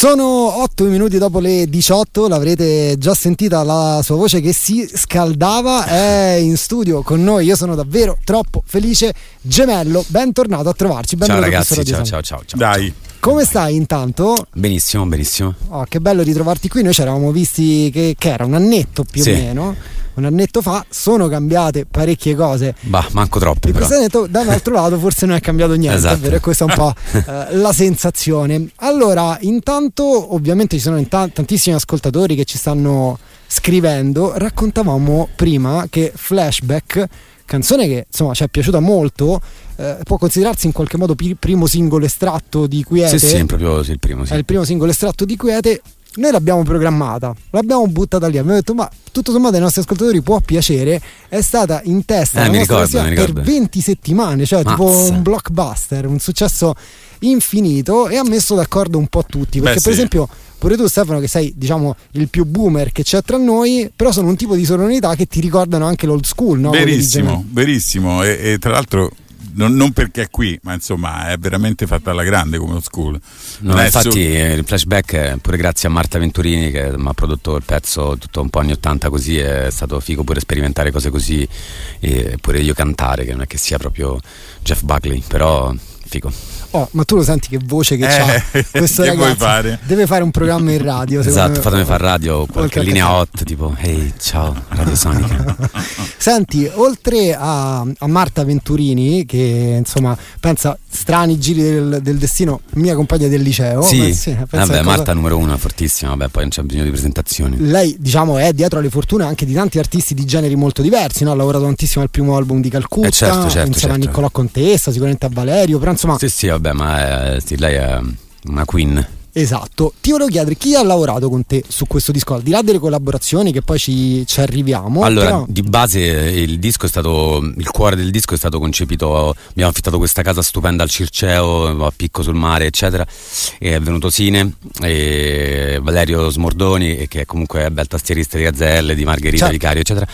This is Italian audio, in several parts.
Sono 8 minuti dopo le 18, l'avrete già sentita la sua voce che si scaldava, è in studio con noi, io sono davvero troppo felice. Gemello, bentornato a trovarci. Ciao ragazzi, ciao, ciao, ciao, ciao. Dai. Come stai intanto? Benissimo, benissimo. Oh, che bello ritrovarti qui, noi ci eravamo visti che, che era un annetto più Sì. o meno un annetto fa sono cambiate parecchie cose. Bah, manco troppo. Il però. presidente, da un altro lato, forse non è cambiato niente, Esatto. è vero? E questa è un po' eh, la sensazione. Allora, intanto, ovviamente ci sono inta- tantissimi ascoltatori che ci stanno scrivendo. Raccontavamo prima che Flashback, canzone che insomma ci è piaciuta molto, eh, può considerarsi in qualche modo pi- primo singolo estratto di Quiete. Sì, sì, proprio sì, il primo, sì. È il primo singolo estratto di Quiete. Noi l'abbiamo programmata, l'abbiamo buttata lì. Abbiamo detto, ma tutto sommato ai nostri ascoltatori può piacere. È stata in testa Eh, ricordo, per ricordo. 20 settimane, cioè tipo Mazza. un blockbuster, un successo infinito e ha messo d'accordo un po' tutti. Perché, Beh, per sì. esempio, pure tu, Stefano, che sei diciamo il più boomer che c'è tra noi, però sono un tipo di sonorità che ti ricordano anche l'old school, no? Verissimo, verissimo. E, e tra l'altro, non, non perché è qui, ma insomma, è veramente fatta alla grande come lo school. No, infatti su- eh, il flashback è pure grazie a Marta Venturini che mi ha prodotto il pezzo tutto un po' anni 80 così, è stato figo pure sperimentare cose così e pure io cantare che non è che sia proprio Jeff Buckley, però figo. Oh, ma tu lo senti che voce che Eh, c'ha questo che ragazzo? vuoi fare? Deve fare un programma in radio. Esatto, me. fatemi fare radio, qualche a linea hot tipo hey ciao Radio Sonica. Senti, oltre a, a Marta Venturini, che insomma pensa strani giri del, del destino, mia compagna del liceo. sì, ma pensa vabbè a cosa- Marta numero uno, fortissima, vabbè poi non c'è bisogno di presentazioni. Lei, diciamo, è dietro alle fortune anche di tanti artisti di generi molto diversi. No? Ha lavorato tantissimo al primo album di Calcutta, Eh, certo, certo, insieme a certo. Niccolò Contessa, sicuramente a Valerio. Però insomma, Sì sì vabbè ma sì, lei è una queen. Esatto. Ti volevo chiedere chi ha lavorato con te su questo disco, al di là delle collaborazioni, che poi ci, ci arriviamo. Allora, però- di base eh, il disco è stato, il cuore del disco è stato concepito, abbiamo affittato questa casa stupenda al Circeo, a Picco sul mare, eccetera, e è venuto Sine, e Valerio Smordoni, che comunque è bel tastierista di Gazzelle, di Margherita Certo. Vicario, eccetera,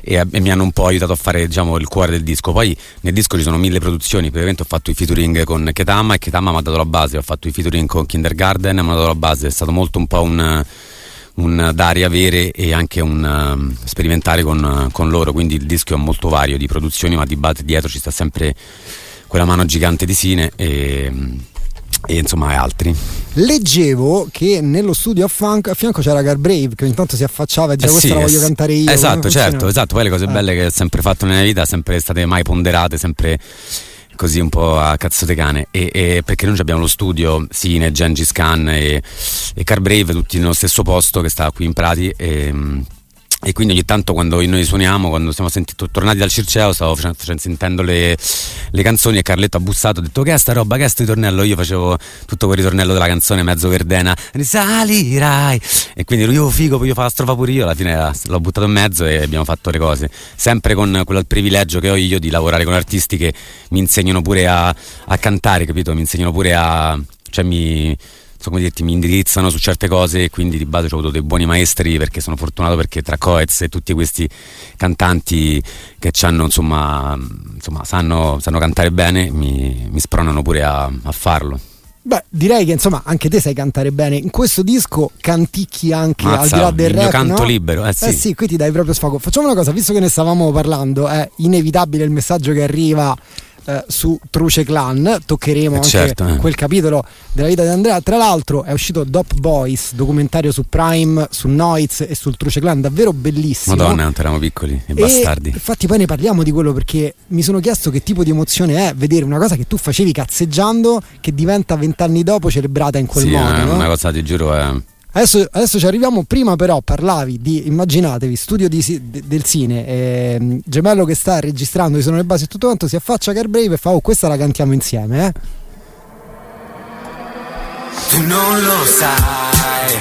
e, e mi hanno un po' aiutato a fare diciamo, il cuore del disco. Poi nel disco ci sono mille produzioni, praticamente ho fatto i featuring con Ketama e Ketama mi ha dato la base, ho fatto i featuring con Kindergarten, ha dato la base, è stato molto un po' un un dare avere e anche un um, sperimentare con, con loro quindi il disco è molto vario di produzioni ma di base dietro ci sta sempre quella mano gigante di Sine e, e insomma altri Leggevo che nello studio a, fianco- a fianco c'era Garbrave che intanto si affacciava e diceva Eh questa sì, la eh voglio cantare io. esatto Come certo esatto poi le cose Eh. belle che ho sempre fatto nella vita sempre state mai ponderate sempre così un po' a cazzo de cane. E, e perché noi abbiamo lo studio Sine, Gengis Khan e, e Carbrave tutti nello stesso posto che sta qui in Prati e, e quindi ogni tanto quando noi suoniamo, quando siamo senti- tornati dal Circeo, stavo facendo, sentendo le, le canzoni e Carletto ha bussato, ha detto che è sta roba, che è sto ritornello? Io facevo tutto quel ritornello della canzone mezzo verdena, risalirai! E quindi lui, io figo, poi io fa la strofa pure io, alla fine eh, l'ho buttato in mezzo e abbiamo fatto le cose, sempre con quello privilegio che ho io di lavorare con artisti che mi insegnano pure a, a cantare, capito? Mi insegnano pure a... cioè mi so come dirti, mi indirizzano su certe cose e quindi di base ho avuto dei buoni maestri perché sono fortunato perché tra Coez e tutti questi cantanti che c'hanno, insomma, insomma sanno, sanno cantare bene mi, mi spronano pure a, a farlo. Beh, direi che insomma anche te sai cantare bene. In questo disco canticchi anche al Mazza, di là del rap. canto no? libero, eh sì. Eh sì, qui ti dai proprio sfogo. Facciamo una cosa, visto che ne stavamo parlando, è inevitabile il messaggio che arriva eh, su Truce Clan. Toccheremo Eh, anche certo, eh. quel capitolo della vita di Andrea. Tra l'altro è uscito Dop Boys, documentario su Prime, su Noiz e sul Truce Clan, davvero bellissimo. Madonna, quanto eravamo piccoli e, E bastardi. infatti poi ne parliamo di quello perché mi sono chiesto che tipo di emozione è vedere una cosa che tu facevi cazzeggiando che diventa vent'anni dopo celebrata in quel Sì, modo. è no? una cosa, ti giuro, è... Adesso, adesso ci arriviamo, prima però parlavi di, immaginatevi, studio di de- del Cine, ehm, Gemello che sta registrando, ci sono le basi e tutto quanto, si affaccia Carbrave e fa, oh questa la cantiamo insieme, eh. Tu non lo sai.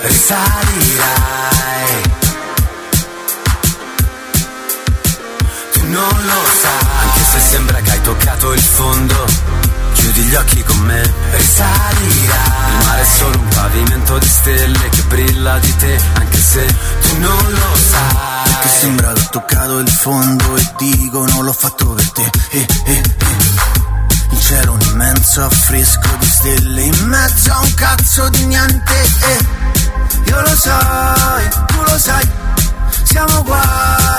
Risalirai. Tu non lo sai. Anche se sembra che hai toccato il fondo. Chiudi gli occhi con me, risalirai. Il mare è solo un pavimento di stelle che brilla di te, anche se tu non lo sai. Che sembra aver toccato il fondo e dicono l'ho fatto per te. Eh, eh, eh. Il cielo un immenso affresco di stelle in mezzo a un cazzo di niente. E io lo sai, tu lo sai, siamo guai,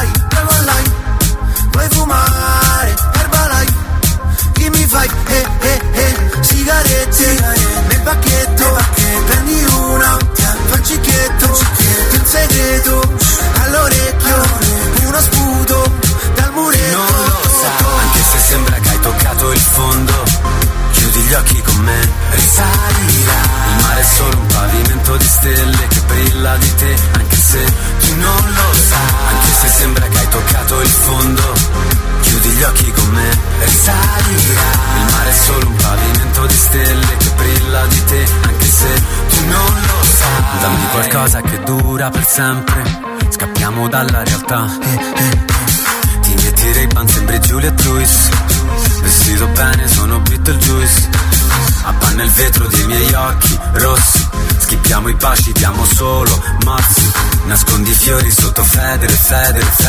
sempre, scappiamo dalla realtà. Ti metti ray ban sembri Juliet Lewis. Vestito bene sono Beetlejuice Appanna il vetro dei miei occhi rossi. Schippiamo i baci, diamo solo mazzi. Nascondi i fiori sotto federe, federe, federe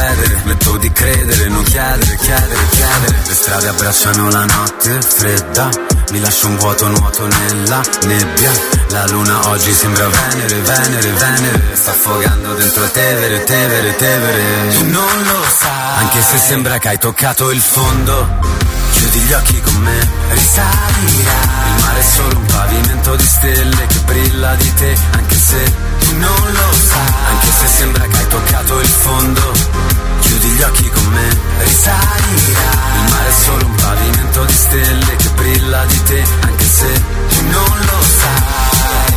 Metto di credere, non chiedere, chiedere, chiedere Le strade abbracciano la notte fredda. Mi lascio un vuoto nuoto nella nebbia. La luna oggi sembra Venere, Venere, Venere. Sta affogando dentro Tevere, Tevere, Tevere. Tu non lo sai. Anche se sembra che hai toccato il fondo Chiudi gli occhi con me, risalirà. Il mare è solo un pavimento di stelle che brilla di te Anche se tu non lo sai. Anche se sembra che hai toccato il fondo Chiudi gli occhi con me, risalirà Il mare è solo un pavimento di stelle che brilla di te Anche se tu non lo sai.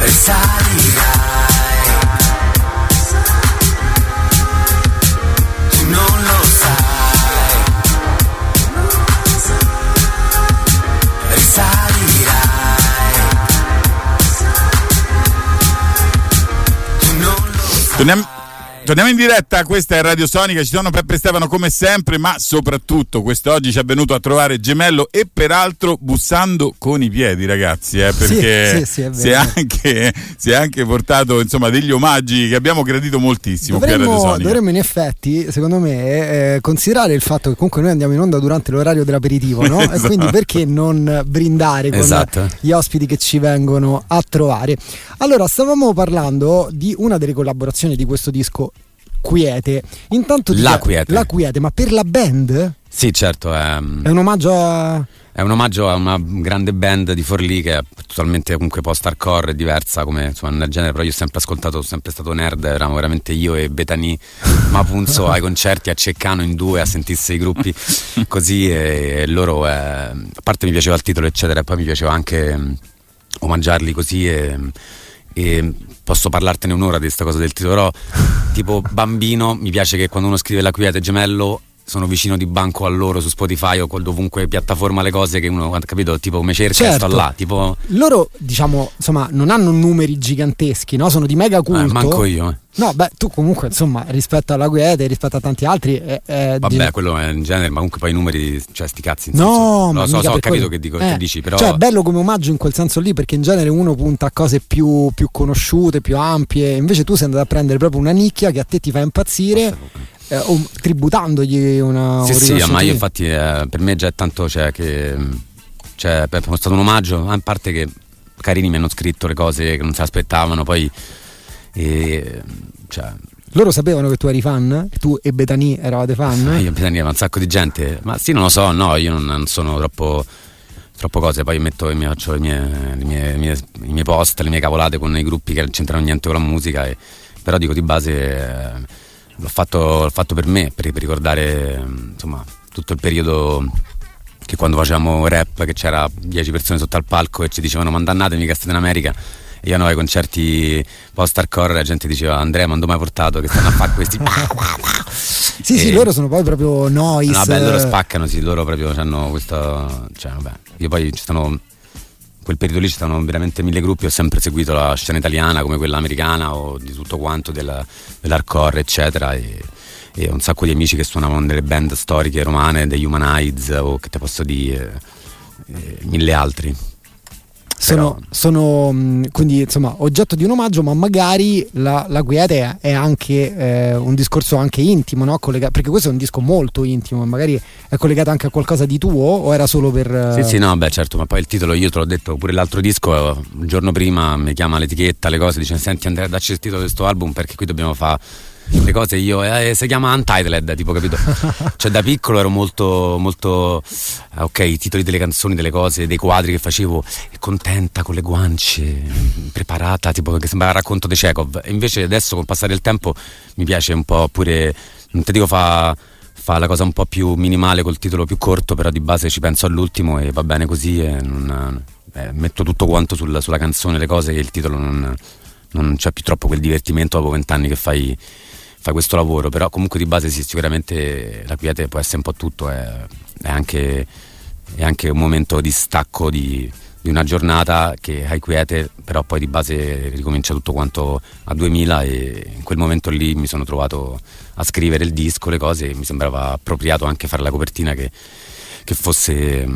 Risalirai lo sai Torniamo, in diretta, questa è Radio Sonica, ci sono Peppe e Stefano come sempre, ma soprattutto quest'oggi ci è venuto a trovare Gemello e peraltro bussando con i piedi ragazzi, eh, perché sì, sì, è si, è anche, si è anche portato insomma, degli omaggi che abbiamo gradito moltissimo qui a Radio Dovremmo, dovremmo in effetti, secondo me, eh, considerare il fatto che comunque noi andiamo in onda durante l'orario dell'aperitivo, no? E Esatto. quindi perché non brindare con Esatto. gli ospiti che ci vengono a trovare? Allora, stavamo parlando di una delle collaborazioni di questo disco Quiete. Intanto La Quiete. La Quiete, ma per la band? Sì, certo, è, È un omaggio a... è un omaggio a una grande band di Forlì che è totalmente comunque post-hardcore, diversa come insomma, nel genere, però io ho sempre ascoltato, sono sempre stato nerd, eravamo veramente io e Betani Mapunzo ai concerti a Ceccano in due a sentirsi i gruppi così e, loro, eh, a parte mi piaceva il titolo eccetera, e poi mi piaceva anche mm, omaggiarli così e, e posso parlartene un'ora di questa cosa del titolo, però tipo bambino mi piace che quando uno scrive la quiete gemello sono vicino di banco a loro su Spotify o con dovunque piattaforma le cose che uno ha capito tipo mi cerca e Certo. sto là tipo Loro, diciamo, insomma, non hanno numeri giganteschi, no? Sono di mega culto. eh, manco io eh. No, beh, tu comunque, insomma, rispetto alla Quiete, rispetto a tanti altri, è, è vabbè di- quello è in genere ma comunque poi i numeri cioè sti cazzi No, senso, ma lo so, so, ho capito quello. che, dico, Eh, che dici però Cioè, è bello come omaggio in quel senso lì, perché in genere uno punta a cose più, più conosciute, più ampie. Invece tu sei andato a prendere proprio una nicchia che a te ti fa impazzire, eh, tributandogli una. Sì, un sì, ma io infatti eh, per me già è tanto cioè, che cioè, è stato un omaggio, a parte che carini mi hanno scritto le cose che non si aspettavano, poi e, cioè, Loro sapevano che tu eri fan? Tu e Betani eravate fan? io mi un sacco di gente, ma sì, non lo so, no, io non, non sono troppo troppo cose, poi metto i miei, faccio le mie, le mie- le mie- i miei post, le mie cavolate con i gruppi che non c'entrano niente con la musica, e- però dico di base eh, l'ho, fatto, l'ho fatto per me, per, per ricordare insomma tutto il periodo che quando facevamo rap che c'era 10 persone sotto al palco e ci dicevano ma dannatevi che state in America e io andavo ai concerti post hardcore la gente diceva Andrea ma non mai portato che stanno a fare questi Sì, sì, E- loro sono poi proprio noise. No, beh, loro spaccano, sì, loro proprio hanno questo. Cioè, vabbè. Io poi ci stanno. Quel periodo lì ci stanno veramente mille gruppi, ho sempre seguito la scena italiana come quella americana o di tutto quanto della- dell'hardcore, eccetera. E, e un sacco di amici che suonavano nelle band storiche romane, degli Humanides o che te posso dire, eh, mille altri. Sono, sono, mm, quindi insomma oggetto di un omaggio, ma magari la, la quiete è anche eh, un discorso anche intimo, no? Collega- perché questo è un disco molto intimo, magari è collegato anche a qualcosa di tuo o era solo per... Eh... Sì, sì, no, beh certo, ma poi il titolo io te l'ho detto, pure l'altro disco, un giorno prima mi chiama l'etichetta, le cose, dice senti Andrea dacci il titolo di questo album perché qui dobbiamo fare le cose io eh, si chiama Untitled tipo capito? Cioè da piccolo ero molto molto eh, ok i titoli delle canzoni delle cose dei quadri che facevo contenta con le guance preparata tipo che sembrava racconto di Chekhov. E invece adesso col passare del tempo mi piace un po' pure non ti dico fa fa la cosa un po' più minimale col titolo più corto però di base ci penso all'ultimo e va bene così e non, eh, metto tutto quanto sul, sulla canzone le cose che il titolo non, non c'è più troppo quel divertimento dopo vent'anni che fai fai questo lavoro, però comunque di base sì, sicuramente la quiete può essere un po' tutto, è, è, anche, è anche, un momento di stacco di, di, una giornata che hai quiete, però poi di base ricomincia tutto quanto a 2000 e in quel momento lì mi sono trovato a scrivere il disco, le cose, e mi sembrava appropriato anche fare la copertina che, che fosse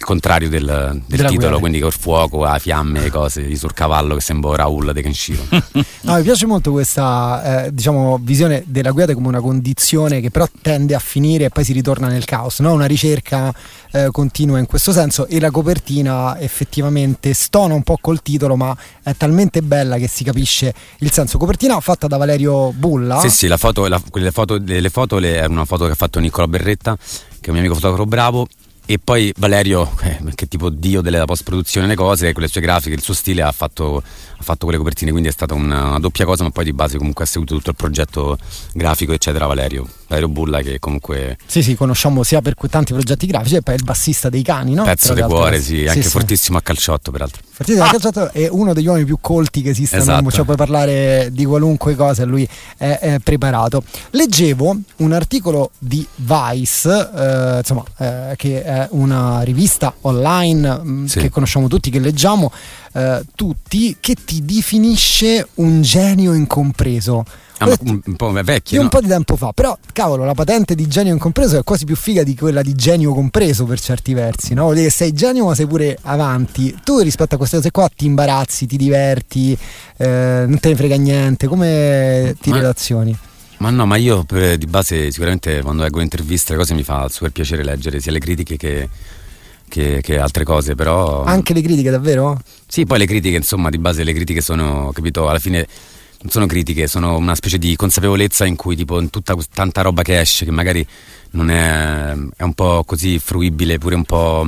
il contrario del, del titolo, guerra. quindi col fuoco, a fiamme, cose di sul cavallo che sembra Raul de Kenshiro. no, mi piace molto questa eh, diciamo, visione della guida come una condizione che però tende a finire e poi si ritorna nel caos, no? una ricerca eh, continua in questo senso e la copertina effettivamente stona un po' col titolo ma è talmente bella che si capisce il senso. Copertina fatta da Valerio Bulla. Sì, sì, la foto, la, quelle foto, le foto le, è una foto che ha fatto Nicola Berretta che è un mio amico fotografo bravo e poi Valerio, eh, che tipo dio della post produzione le cose, con le sue grafiche, il suo stile ha fatto ha fatto quelle copertine, quindi è stata una, doppia cosa, ma poi di base comunque ha seguito tutto il progetto grafico, eccetera, Valerio. Valerio Bulla che comunque... Sì, sì, conosciamo sia per tanti progetti grafici e poi il bassista dei cani, no? Pezzo di cuore, sì, anche sì, fortissimo sì. a calciotto peraltro. Fortissimo ah! a calciotto è uno degli uomini più colti che esistono, esatto. cioè puoi parlare di qualunque cosa, lui è, è preparato. Leggevo un articolo di Vice, eh, insomma, eh, che è una rivista online mh, mm, sì. che conosciamo tutti, che leggiamo, eh, tutti che ti definisce un genio incompreso. Ah, ma un po' vecchio. No? Un po' di tempo fa, però cavolo, la patente di genio incompreso è quasi più figa di quella di genio compreso per certi versi, no? Vuol dire che sei genio ma sei pure avanti. Tu rispetto a queste cose qua ti imbarazzi, ti diverti, eh, non te ne frega niente, come ti ma... relazioni? Ma no, ma io per, di base sicuramente quando leggo interviste le cose mi fa super piacere leggere sia le critiche che che, che, altre cose, però... Anche le critiche, davvero? Sì, poi le critiche, insomma, di base le critiche sono, capito, alla fine non sono critiche, sono una specie di consapevolezza in cui tipo in tutta tanta roba che esce, che magari non è, è un po' così fruibile, pure un po'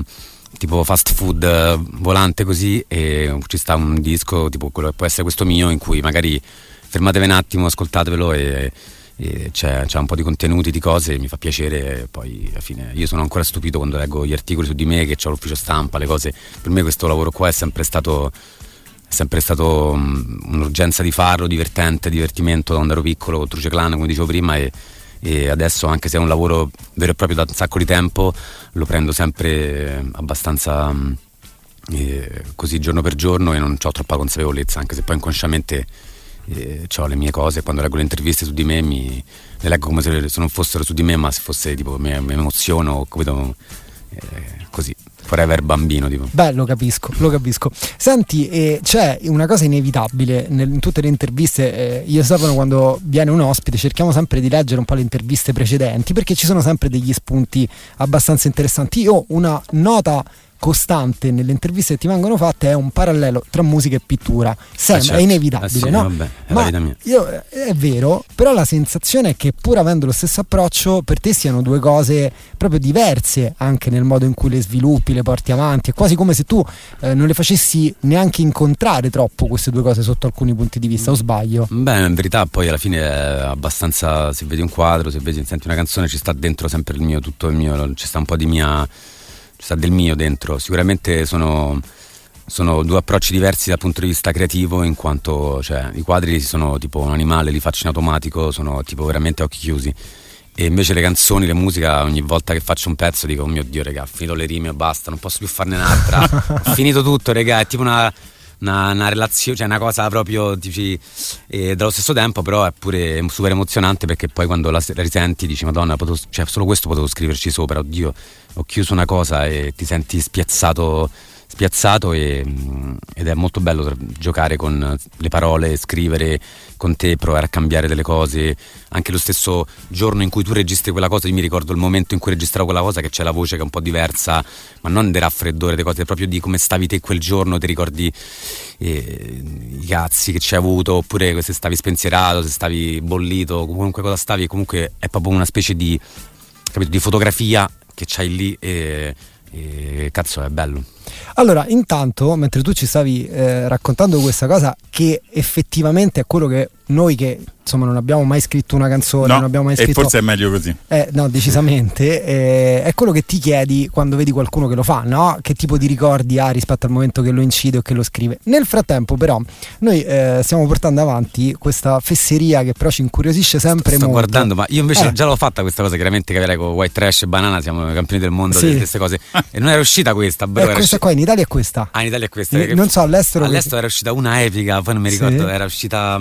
tipo fast food volante così e ci sta un disco tipo quello che può essere questo mio in cui magari fermatevi un attimo, ascoltatevelo e c'è, c'è, un po' di contenuti, di cose, mi fa piacere. Poi alla fine io sono ancora stupito quando leggo gli articoli su di me, che ho l'ufficio stampa, le cose. Per me questo lavoro qua è sempre stato, è sempre stato um, un'urgenza di farlo, divertente, divertimento da quando ero piccolo, con Truce Clan, come dicevo prima. E, e adesso anche se è un lavoro vero e proprio da un sacco di tempo lo prendo sempre abbastanza eh, così giorno per giorno e non ho troppa consapevolezza anche se poi inconsciamente eh, ho le mie cose, quando leggo le interviste su di me mi, le leggo come se, non fossero su di me, ma se fosse tipo mi, mi emoziono, capito? Eh, così. Forever bambino tipo. Beh, lo capisco, lo capisco. Senti, eh, c'è una cosa inevitabile nel, in tutte le interviste. Eh, io Stefano, quando viene un ospite, cerchiamo sempre di leggere un po' le interviste precedenti perché ci sono sempre degli spunti abbastanza interessanti. Io una nota costante nelle interviste che ti vengono fatte è un parallelo tra musica e pittura. Sembra, eh certo. è inevitabile, eh sì, no? Vabbè, è Ma io, è vero, però la sensazione è che pur avendo lo stesso approccio, per te siano due cose proprio diverse anche nel modo in cui le sviluppi, le porti avanti. È quasi come se tu eh, non le facessi neanche incontrare troppo queste due cose sotto alcuni punti di vista, o sbaglio? Beh, in verità poi alla fine è abbastanza, se vedi un quadro, se vedi, senti una canzone, ci sta dentro sempre il mio, tutto il mio, ci sta un po' di mia sta del mio dentro. Sicuramente sono, sono, due approcci diversi dal punto di vista creativo, in quanto cioè, i quadri sono tipo un animale, li faccio in automatico, sono tipo veramente occhi chiusi. E invece le canzoni, le musica, ogni volta che faccio un pezzo dico, oh mio Dio, raga, ho finito le rime, basta, non posso più farne un'altra. ho finito tutto, raga, è tipo una, una, una relazione, cioè una cosa proprio, dici, e dallo stesso tempo però è pure super emozionante perché poi quando la, la risenti dici, madonna, potevo, cioè, solo questo potevo scriverci sopra, oddio ho chiuso una cosa e ti senti spiazzato spiazzato e, mm, ed è molto bello giocare con le parole, scrivere con te, provare a cambiare delle cose. Anche lo stesso giorno in cui tu registri quella cosa, io mi ricordo il momento in cui registravo quella cosa che c'è la voce che è un po' diversa, ma non del raffreddore, delle cose, proprio di come stavi te quel giorno, ti ricordi eh, i cazzi che ci hai avuto, oppure se stavi spensierato, se stavi bollito, comunque cosa stavi, comunque è proprio una specie di, capito, di fotografia che c'hai lì e, e cazzo è bello. Allora, intanto, mentre tu ci stavi eh, raccontando questa cosa, che effettivamente è quello che noi che insomma non abbiamo mai scritto una canzone, No, non abbiamo mai e scritto... forse è meglio così. Eh, no, decisamente. eh, è quello che ti chiedi quando vedi qualcuno che lo fa, no? Che tipo di ricordi ha rispetto al momento che lo incide o che lo scrive. Nel frattempo, però, noi eh, stiamo portando avanti questa fesseria che però ci incuriosisce sempre Sto molto. guardando, ma io invece Eh. già l'ho fatta questa cosa, chiaramente che con White Trash e Banana siamo i campioni del mondo Sì. di queste cose. E non era uscita questa, bro, Eh, era questa qua in Italia è questa. Ah, in Italia è questa. Non so, all'estero- All'estero era uscita una epica, poi non mi Sì. ricordo, era uscita.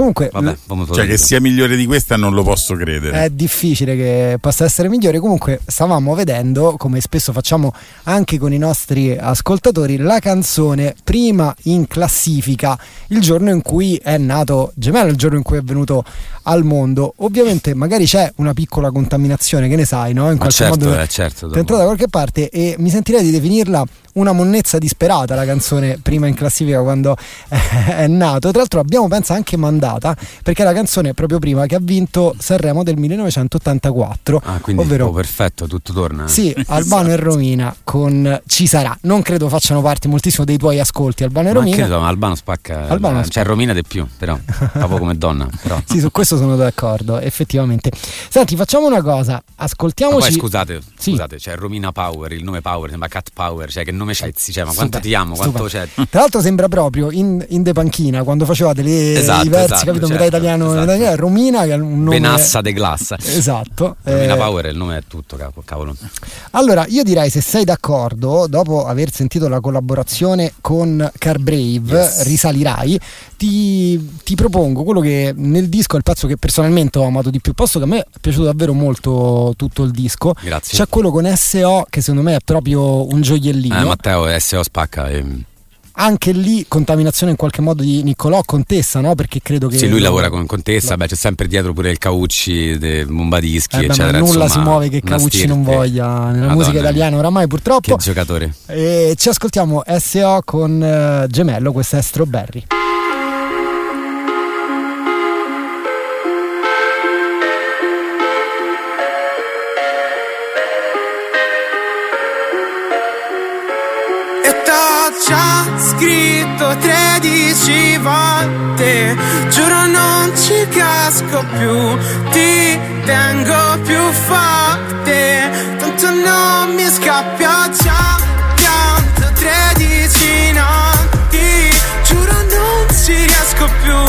Comunque, Vabbè, Cioè che sia migliore di questa non lo posso credere. È difficile che possa essere migliore. Comunque, stavamo vedendo, come spesso facciamo anche con i nostri ascoltatori, la canzone prima in classifica il giorno in cui è nato Gemello, il giorno in cui è venuto al mondo. Ovviamente, magari c'è una piccola contaminazione, che ne sai, no? In Ma qualche certo, modo eh, certo. è entrata da qualche parte e mi sentirei di definirla una monnezza disperata la canzone prima in classifica quando è nato. Tra l'altro abbiamo pensa anche mandata perché è la canzone proprio prima che ha vinto Sanremo del 1984. Ah, quindi ovvero oh, perfetto, tutto torna. sì, Albano e Romina con Ci sarà. Non credo facciano parte moltissimo dei tuoi ascolti Albano e Romina. credo, Albano spacca. Albano la- spacca. Cioè Romina di più, però. proprio come donna. Però. Sì, su questo sono d'accordo, effettivamente. Senti, facciamo una cosa, Ma poi ascoltiamoci scusate, Sì. scusate, cioè Romina Power, il nome Power, sembra Cat Power, cioè che nome c'hai? Sì, cioè, ma quanto Stupendo, ti amo, quanto c'è. Tra l'altro sembra proprio in, in De Panchina quando facevate le, Esatto, i versi, esatto, capito? Metà certo, italiano, esatto. metà italiano, Romina che è un nome Benassa de Glassa. Esatto. Romina eh, Power il nome è tutto, cavolo. allora, io direi se sei d'accordo, dopo aver sentito la collaborazione con Carbrave, Yes. risalirai, ti, ti propongo quello che nel disco è il pezzo che personalmente ho amato di più, posto che a me è piaciuto davvero molto tutto il disco. Grazie. C'è quello con SO che secondo me è proprio un gioiellino. Eh, Matteo SO spacca. E... Anche lì contaminazione in qualche modo di Niccolò Contessa, no? Perché credo che Sì, lui lavora con Contessa, beh, c'è sempre dietro pure il Caucci, de Bombadischi, Eh beh, ma eccetera. nulla insomma, si muove che Caucci non voglia nella Madonna musica italiana oramai Che purtroppo. giocatore. E ci ascoltiamo SO con eh, Gemello, questa è Strawberry. T'ho già scritto 13 volte. Giuro non ci casco più Ti tengo più forte. Tanto non mi scappi Ho già pianto 13 notti. Giuro non ci riesco più.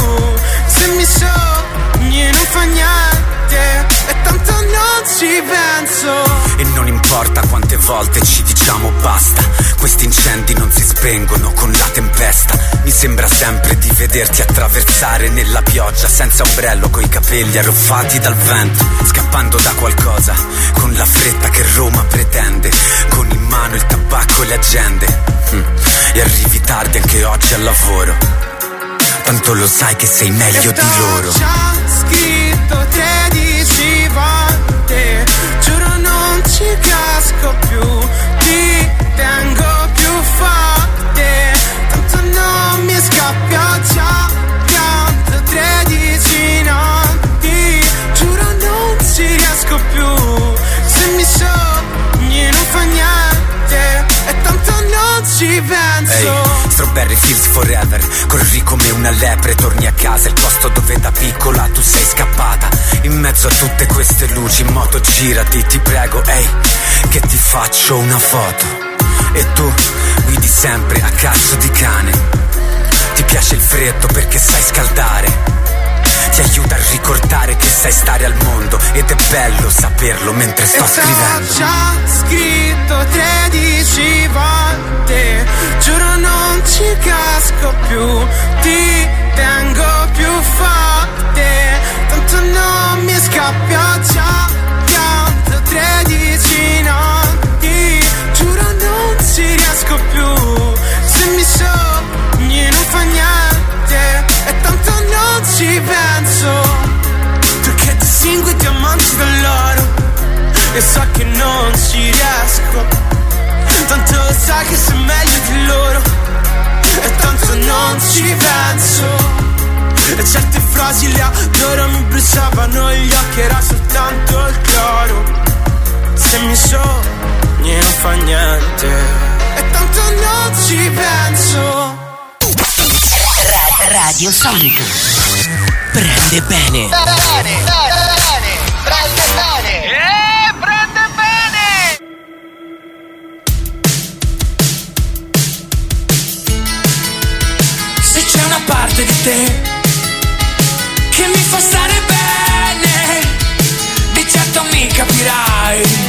Se mi sogni non fa niente E tanto non ci penso. E non importa quante volte ci diciamo basta, questi incendi non si spengono con la tempesta. Mi sembra sempre di vederti attraversare nella pioggia senza ombrello, coi capelli arruffati dal vento, scappando da qualcosa, con la fretta che Roma pretende, con in mano il tabacco e le agende. Mm. E arrivi tardi anche oggi al lavoro. Tanto lo sai che sei meglio di loro. già scritto 13 volte Giuro non ci casco più Ti tengo più forte. Tanto non mi scappi Ho già. Pianto 13 notti Giuro non ci riesco più. Se mi sogni non fa niente. E tanto non ci penso. Ehi, Strawberry Fields Forever. Corri come una lepre, torni a casa Il posto dove da piccola tu sei scappata. In mezzo a tutte queste luci in moto girati, ti prego Ehi, che ti faccio una foto. E tu guidi sempre a cazzo di cane. Ti piace il freddo perché sai scaldare ti aiuta a ricordare che sai stare al mondo ed è bello saperlo mentre sto E scrivendo. già scritto 13 volte. Giuro non ci casco più Ti tengo più forte. Tanto non mi scappi Ho già Sai che sei meglio di loro E tanto non ci penso e certe frasi le adoro mi bruciavano gli occhi Era soltanto il cloro Se mi sogni non fa niente E tanto non ci penso Radio Sonic. Prende bene. Prende bene! Parte di te che mi fa stare bene, di certo mi capirai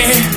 prima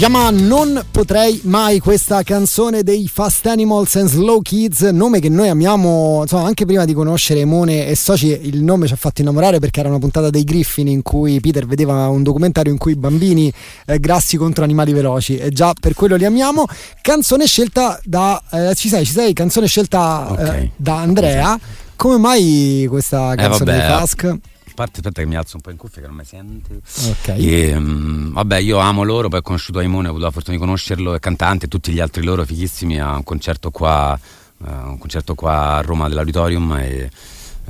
Si chiama Non potrei mai questa canzone dei Fast Animals and Slow Kids, nome che noi amiamo, insomma, anche prima di conoscere Emone e Soci, il nome ci ha fatto innamorare perché era una puntata dei Griffin in cui Peter vedeva un documentario in cui i bambini eh, grassi contro animali veloci e già per quello li amiamo. Canzone scelta da eh, ci sei, ci sei, canzone scelta Ok. eh, da Andrea. Come mai questa canzone Eh, vabbè, di Fask? A parte, aspetta che mi alzo un po' in cuffia che non mi sente. Ok. E, mm, vabbè, io amo loro, poi ho conosciuto Aimone, ho avuto la fortuna di conoscerlo, è cantante, e tutti gli altri loro fighissimi a un concerto qua, eh, un concerto qua a Roma dell'Auditorium e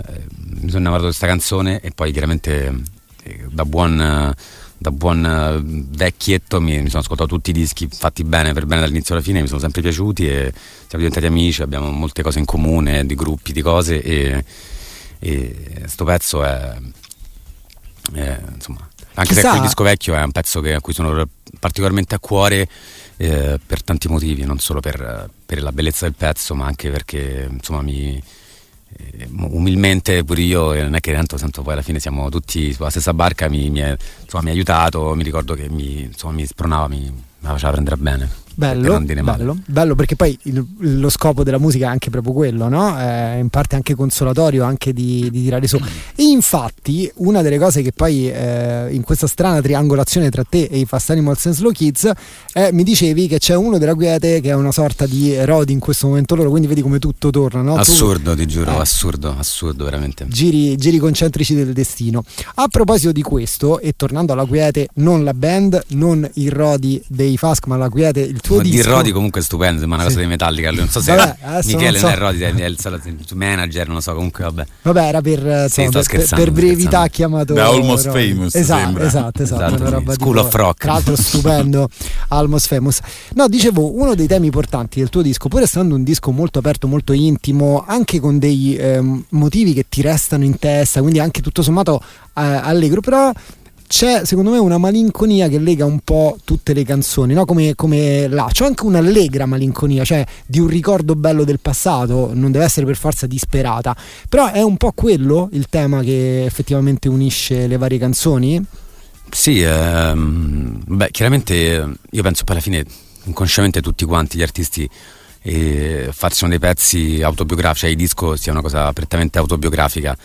eh, mi sono innamorato di questa canzone e poi chiaramente eh, da buon, eh, da buon eh, vecchietto mi, mi sono ascoltato tutti i dischi fatti bene per bene dall'inizio alla fine, mi sono sempre piaciuti e siamo diventati amici, abbiamo molte cose in comune, di gruppi, di cose e, e sto pezzo è, è, insomma anche Chissà- se quel disco vecchio è un pezzo che- a cui sono particolarmente a cuore eh, per tanti motivi, non solo per, per la bellezza del pezzo, ma anche perché insomma mi eh, umilmente pure io e non è che tanto sento poi alla fine siamo tutti sulla stessa barca mi, mi, è- insomma, mi ha aiutato mi ricordo che mi, insomma, mi spronava mi, mi faceva prendere bene Bello, bello, bello perché poi il- lo scopo della musica è anche proprio quello, no? È in parte anche consolatorio, anche di, di tirare su. E infatti una delle cose che poi eh, in questa strana triangolazione tra te e i Fast Animals and Slow Kids è, mi dicevi che c'è uno della Quiete che è una sorta di Rodi in questo momento loro, quindi vedi come tutto torna, no? Tu- Assurdo, ti giuro, Eh. assurdo, assurdo, veramente. Giri, giri concentrici del destino. A proposito di questo, e tornando alla Quiete, non la band, non il Rodi dei Fask, ma la Quiete, il tuo Di disco. Rodi comunque è stupendo, sembra una Sì. cosa di Metallica. Non so se Vabbè, Michele so. Rodi, è il solo manager, non lo so, comunque vabbè. Vabbè, era per, eh, Sì, insomma, per, per brevità chiamato Da Almost Rodi. Famous, Esatto, sembra. esatto, esatto, Esatto, una roba School of Rock. Tra l'altro stupendo Almost Famous. No, dicevo, uno dei temi portanti del tuo disco, pur essendo un disco molto aperto, molto intimo, anche con dei ehm, motivi che ti restano in testa, quindi anche tutto sommato eh, allegro, però c'è secondo me una malinconia che lega un po' tutte le canzoni, no? come, come là. C'è anche un'allegra malinconia, cioè di un ricordo bello del passato, non deve essere per forza disperata, però è un po' quello il tema che effettivamente unisce le varie canzoni. Sì, ehm, beh, chiaramente eh, io penso poi alla fine inconsciamente tutti quanti gli artisti eh, facciano dei pezzi autobiografici, cioè il disco sia una cosa prettamente autobiografica.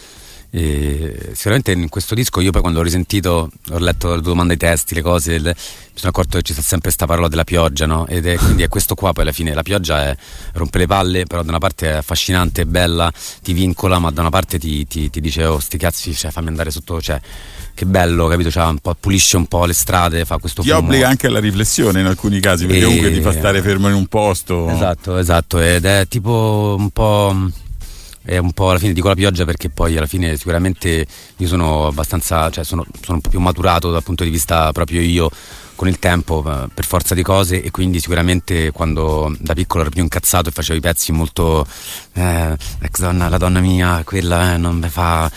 E sicuramente in questo disco io poi quando ho risentito, ho letto le domande ai testi, le cose, il- mi sono accorto che ci sta sempre questa parola della pioggia, no? Ed è, quindi è questo qua poi alla fine, la pioggia è, rompe le palle, però da una parte è affascinante, è bella, ti vincola, ma da una parte ti, ti- ti dice oh sti cazzi, cioè, fammi andare sotto, cioè che bello, capito? Cioè, un po', pulisce un po' le strade, fa questo Ti fumo. obbliga anche alla riflessione in alcuni casi, perché E- comunque ti fa stare fermo in un posto. Esatto, esatto, ed è tipo un po'. È un po' alla fine dico la pioggia perché poi alla fine sicuramente io sono abbastanza, cioè sono, sono un po' più maturato dal punto di vista proprio io con il tempo per forza di cose e quindi sicuramente quando da piccolo ero più incazzato e facevo i pezzi molto eh, ex donna, la donna mia, quella eh, non mi fa,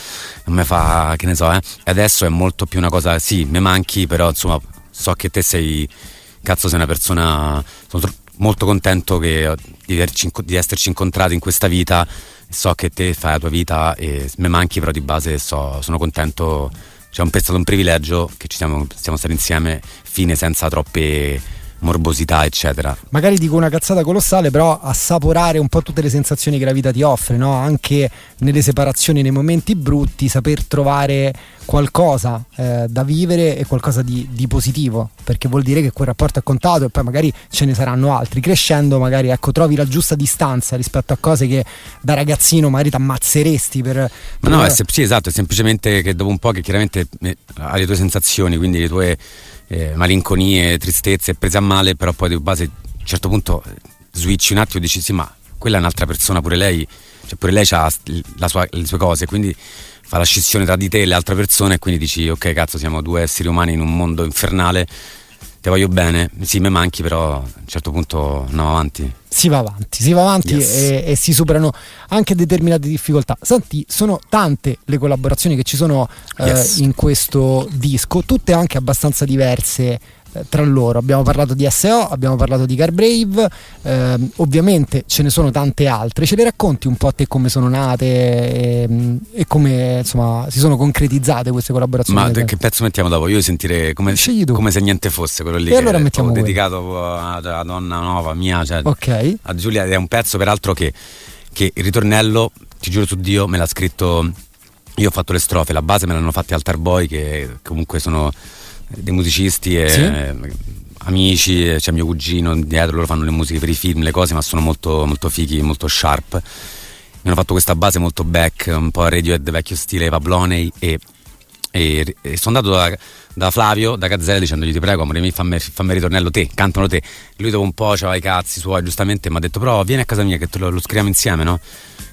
non mi fa, che ne so, eh. Adesso è molto più una cosa, sì, mi manchi, però insomma so che te sei, cazzo sei una persona, sono molto contento che, di, averci di esserci incontrati in questa vita, so che te fai la tua vita e mi manchi però di base so- sono contento, cioè, è stato un privilegio che ci siamo, siamo stati insieme fine senza troppe morbosità eccetera. Magari dico una cazzata colossale, però assaporare un po' tutte le sensazioni che la vita ti offre, no? anche nelle separazioni, nei momenti brutti, saper trovare qualcosa eh, da vivere e qualcosa di, di positivo, perché vuol dire che quel rapporto è contato e poi magari ce ne saranno altri. Crescendo magari ecco, trovi la giusta distanza rispetto a cose che da ragazzino magari ti ammazzeresti per... Ma no, per- è sem- sì, esatto, è semplicemente che dopo un po' che chiaramente eh, hai le tue sensazioni, quindi le tue eh, malinconie, tristezze, prese a male, però poi di base a un certo punto eh, switchi un attimo e dici sì, ma quella è un'altra persona, pure lei, cioè pure lei ha le sue cose, quindi fa la scissione tra di te e le altre persone e quindi dici ok cazzo siamo due esseri umani in un mondo infernale, ti voglio bene, sì mi manchi però a un certo punto andiamo avanti. si va avanti, si va avanti Yes. e, e si superano anche determinate difficoltà. Senti, sono tante le collaborazioni che ci sono eh, Yes. in questo disco, tutte anche abbastanza diverse eh, tra loro. Abbiamo parlato di SO, abbiamo parlato di Carbrave, ehm, ovviamente ce ne sono tante altre. Ce le racconti un po' a te come sono nate e, e come insomma si sono concretizzate queste collaborazioni? Ma che pezzo mettiamo dopo? Io voglio sentire come, come se niente fosse quello lì. E allora mettiamo quello. dedicato alla donna nuova mia, cioè Ok, a Giulia. Ed è un pezzo, peraltro, che, che il ritornello, ti giuro su Dio, me l'ha scritto. Io ho fatto le strofe, la base me l'hanno fatta Altar Boy, che comunque sono dei musicisti e Sì. amici, c'è mio cugino dietro, loro fanno le musiche per i film, le cose, ma sono molto, molto fighi, molto sharp. Mi hanno fatto questa base molto back, un po' Radiohead vecchio stile Pabloney e, e, e sono andato da, da Flavio, da Gazzella dicendogli ti prego amore mio fammi, fammi ritornello te, cantano te. Lui dopo un po' c'aveva i cazzi suoi, giustamente mi ha detto però vieni a casa mia che te lo, lo scriviamo insieme, no?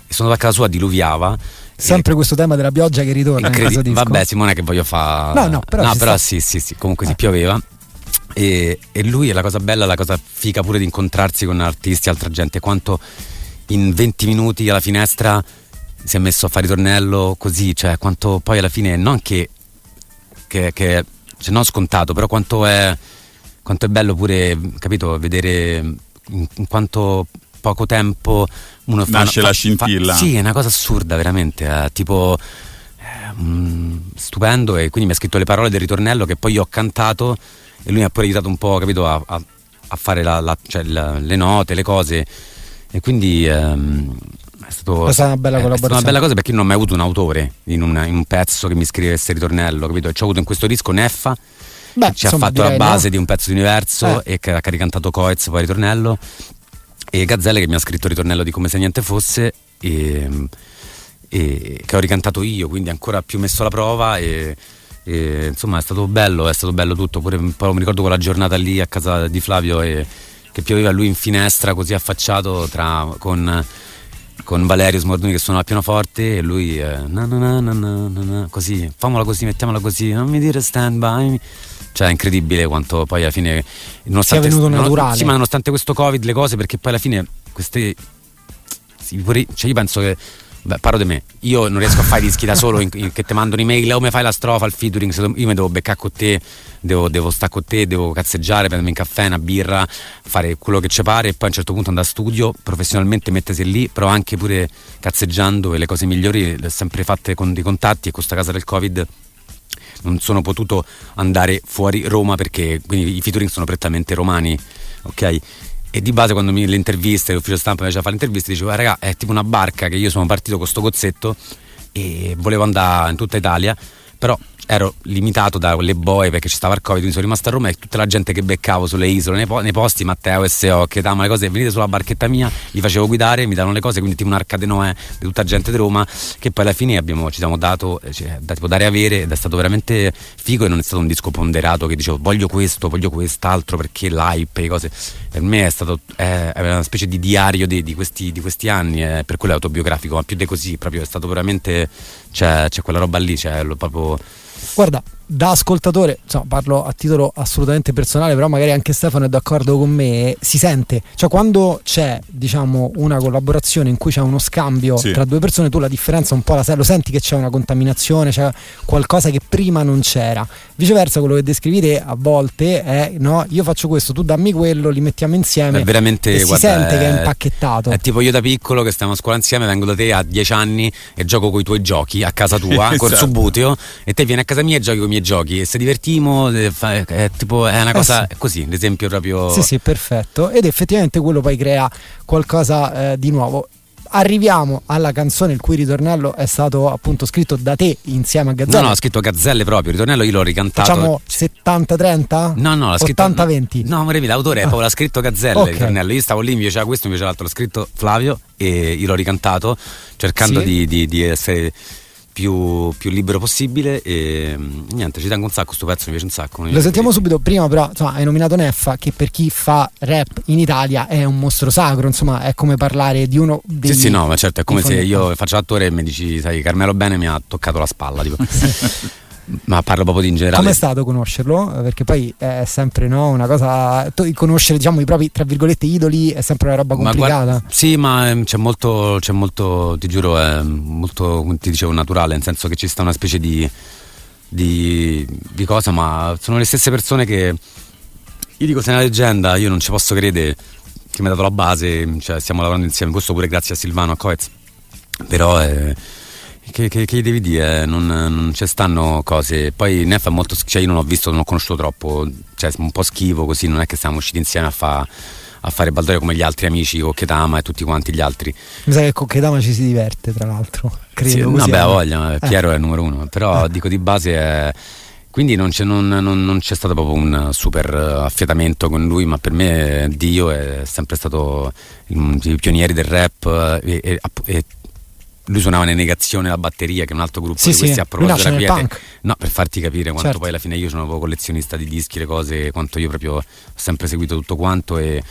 E sono andato a casa sua, diluviava. Sempre questo tema della pioggia che ritorna in Incredi-. Vabbè, Simone, che voglio fare. No, no, però ci sta. sì, sì, sì. Comunque si Eh. pioveva. E, e lui è la cosa bella, la cosa figa pure di incontrarsi con artisti, altra gente. Quanto in 20 minuti alla finestra si è messo a fare ritornello così, cioè quanto poi alla fine non che, che, che cioè, non scontato, però quanto è, quanto è bello pure, capito, vedere in, in quanto poco tempo uno fa Nasce fa- la fa- scintilla. sì, è una cosa assurda, veramente. eh, tipo, eh, mm, stupendo. E quindi mi ha scritto le parole del ritornello che poi io ho cantato. E lui mi ha pure aiutato un po', capito, a, a- a fare la- la- cioè, la- le note, le cose e quindi ehm, è, stato, È stata una bella è- è stata una collaborazione. bella cosa perché io non ho mai avuto un autore in un, in un pezzo che mi scrivesse il ritornello, capito? Ci ho avuto in questo disco Neffa Beh, che ci insomma, ha fatto la base no? di un pezzo di universo Eh. e che ha che ha ricantato Coez poi ritornello e Gazzelle che mi ha scritto il ritornello di come se niente fosse e, e che ho ricantato io quindi ancora più messo alla prova e, e, insomma è stato bello è stato bello tutto pure un po' mi ricordo quella giornata lì a casa di Flavio e, che pioveva lui in finestra così affacciato tra, con con Valerio Smordoni che suona il pianoforte e lui eh, na na na così famola così mettiamola così non mi dire stand by. Cioè è incredibile quanto poi alla fine nonostante, venuto no- naturale. sì, ma nonostante questo covid le cose perché poi alla fine queste cioè io penso che beh, parlo di me io non riesco a fare i dischi da solo in- in- che ti mandano un'email o mi fai la strofa il featuring io mi devo beccare con te devo, devo stare con te devo cazzeggiare prendermi un caffè una birra fare quello che ci pare e poi a un certo punto andare a studio professionalmente mettersi lì però anche pure cazzeggiando e le cose migliori le ho sempre fatte con dei contatti e con questa casa del covid non sono potuto andare fuori Roma perché quindi i featuring sono prettamente romani, ok? E di base quando mi, le interviste, l'ufficio stampa mi faceva fare le interviste, dicevo, "Ah, raga, è tipo una barca che io sono partito con sto cozzetto e volevo andare in tutta Italia, però ero limitato da quelle boe perché ci stava il covid, quindi sono rimasto a Roma e tutta la gente che beccavo sulle isole, nei, po- nei posti, Matteo, SO, che davano le cose, venite sulla barchetta mia, li facevo guidare, mi davano le cose, quindi tipo un'arca di Noè di tutta gente di Roma, che poi alla fine abbiamo, ci siamo dato, eh, cioè, da tipo dare e avere ed è stato veramente figo e non è stato un disco ponderato che dicevo voglio questo, voglio quest'altro perché l'hype, le cose. Per me è stato è, è una specie di diario di, di questi, di questi anni, è per quello è autobiografico, ma più di così, proprio è stato veramente, c'è, c'è quella roba lì, lo- proprio... Guarda, da ascoltatore, insomma, parlo a titolo assolutamente personale, però magari anche Stefano è d'accordo con me, si sente, cioè quando c'è, diciamo, una collaborazione in cui c'è uno scambio Sì. tra due persone, tu la differenza un po' la sai, lo senti che c'è una contaminazione, c'è qualcosa che prima non c'era. Viceversa, quello che descrivi te a volte è, no, io faccio questo, tu dammi quello, li mettiamo insieme. È veramente e si guarda, sente che è è- impacchettato. È tipo io da piccolo che stiamo a scuola insieme, vengo da te a 10 anni e gioco con i tuoi giochi a casa tua, col Esatto. subbuteo, e te vieni a casa mia e giochi con i miei giochi. E se divertimo, eh, fa- è, tipo, è una Eh cosa sì. così, l'esempio proprio. Sì, sì, perfetto. Ed effettivamente quello poi crea qualcosa eh, di nuovo. Arriviamo alla canzone il cui ritornello è stato appunto scritto da te insieme a No, Gazzella. no, ha scritto Gazzelle proprio, il ritornello io l'ho ricantato. Facciamo 70-30? No, no, l'ha scritto 80-20? No, amore, l'autore è Ah. proprio l'ha scritto Gazzelle Ok. il ritornello. Io stavo lì, mi piaceva questo, mi piaceva l'altro, l'ha scritto Flavio e io l'ho ricantato cercando Sì. di, di- di essere più, più libero possibile e niente, ci tengo un sacco, sto pezzo mi piace un sacco. Lo sentiamo così. subito, prima però insomma, hai nominato Neffa che per chi fa rap in Italia è un mostro sacro, insomma è come parlare di uno dei... Sì, sì, no, ma certo, è come se io faccio l'attore e mi dici, sai, Carmelo Bene mi ha toccato la spalla, tipo. ma parlo proprio di in generale. Com'è stato conoscerlo? Perché poi è sempre no, una cosa. Conoscere diciamo, i propri tra virgolette idoli è sempre una roba Ma complicata. guarda- sì, ma ehm, c'è molto, c'è molto, ti giuro, è molto, ti dicevo, naturale, nel senso che ci sta una specie di, di, di cosa, ma sono le stesse persone che, io dico, sei una leggenda, io non ci posso credere che mi ha dato la base, cioè, stiamo lavorando insieme, questo pure grazie a Silvano, a Coez, però... eh, che, che, che devi dire? Non, non ci stanno cose. Poi Neff è molto. Cioè, io non ho visto, non ho conosciuto troppo. Cioè, un po' schivo così. Non è che siamo usciti insieme a, fa- a fare baldoria come gli altri amici, con Ketama e tutti quanti gli altri. Mi sa che con Kedama ci si diverte, tra l'altro. Credo. Sì, no, beh, eh. voglia, Eh. Piero è il numero uno. Però Eh. dico di base è. Quindi non c'è, non- non- non c'è stato proprio un super eh, affiatamento con lui, ma per me Dio è sempre stato uno dei pionieri del rap eh, e, e- e lui suonava nelle negazioni la batteria che è un altro gruppo Sì, di questi sì, a proposito della quiete. No, per farti capire quanto Certo. poi alla fine io sono proprio collezionista di dischi, le cose, quanto io proprio ho sempre seguito tutto quanto e,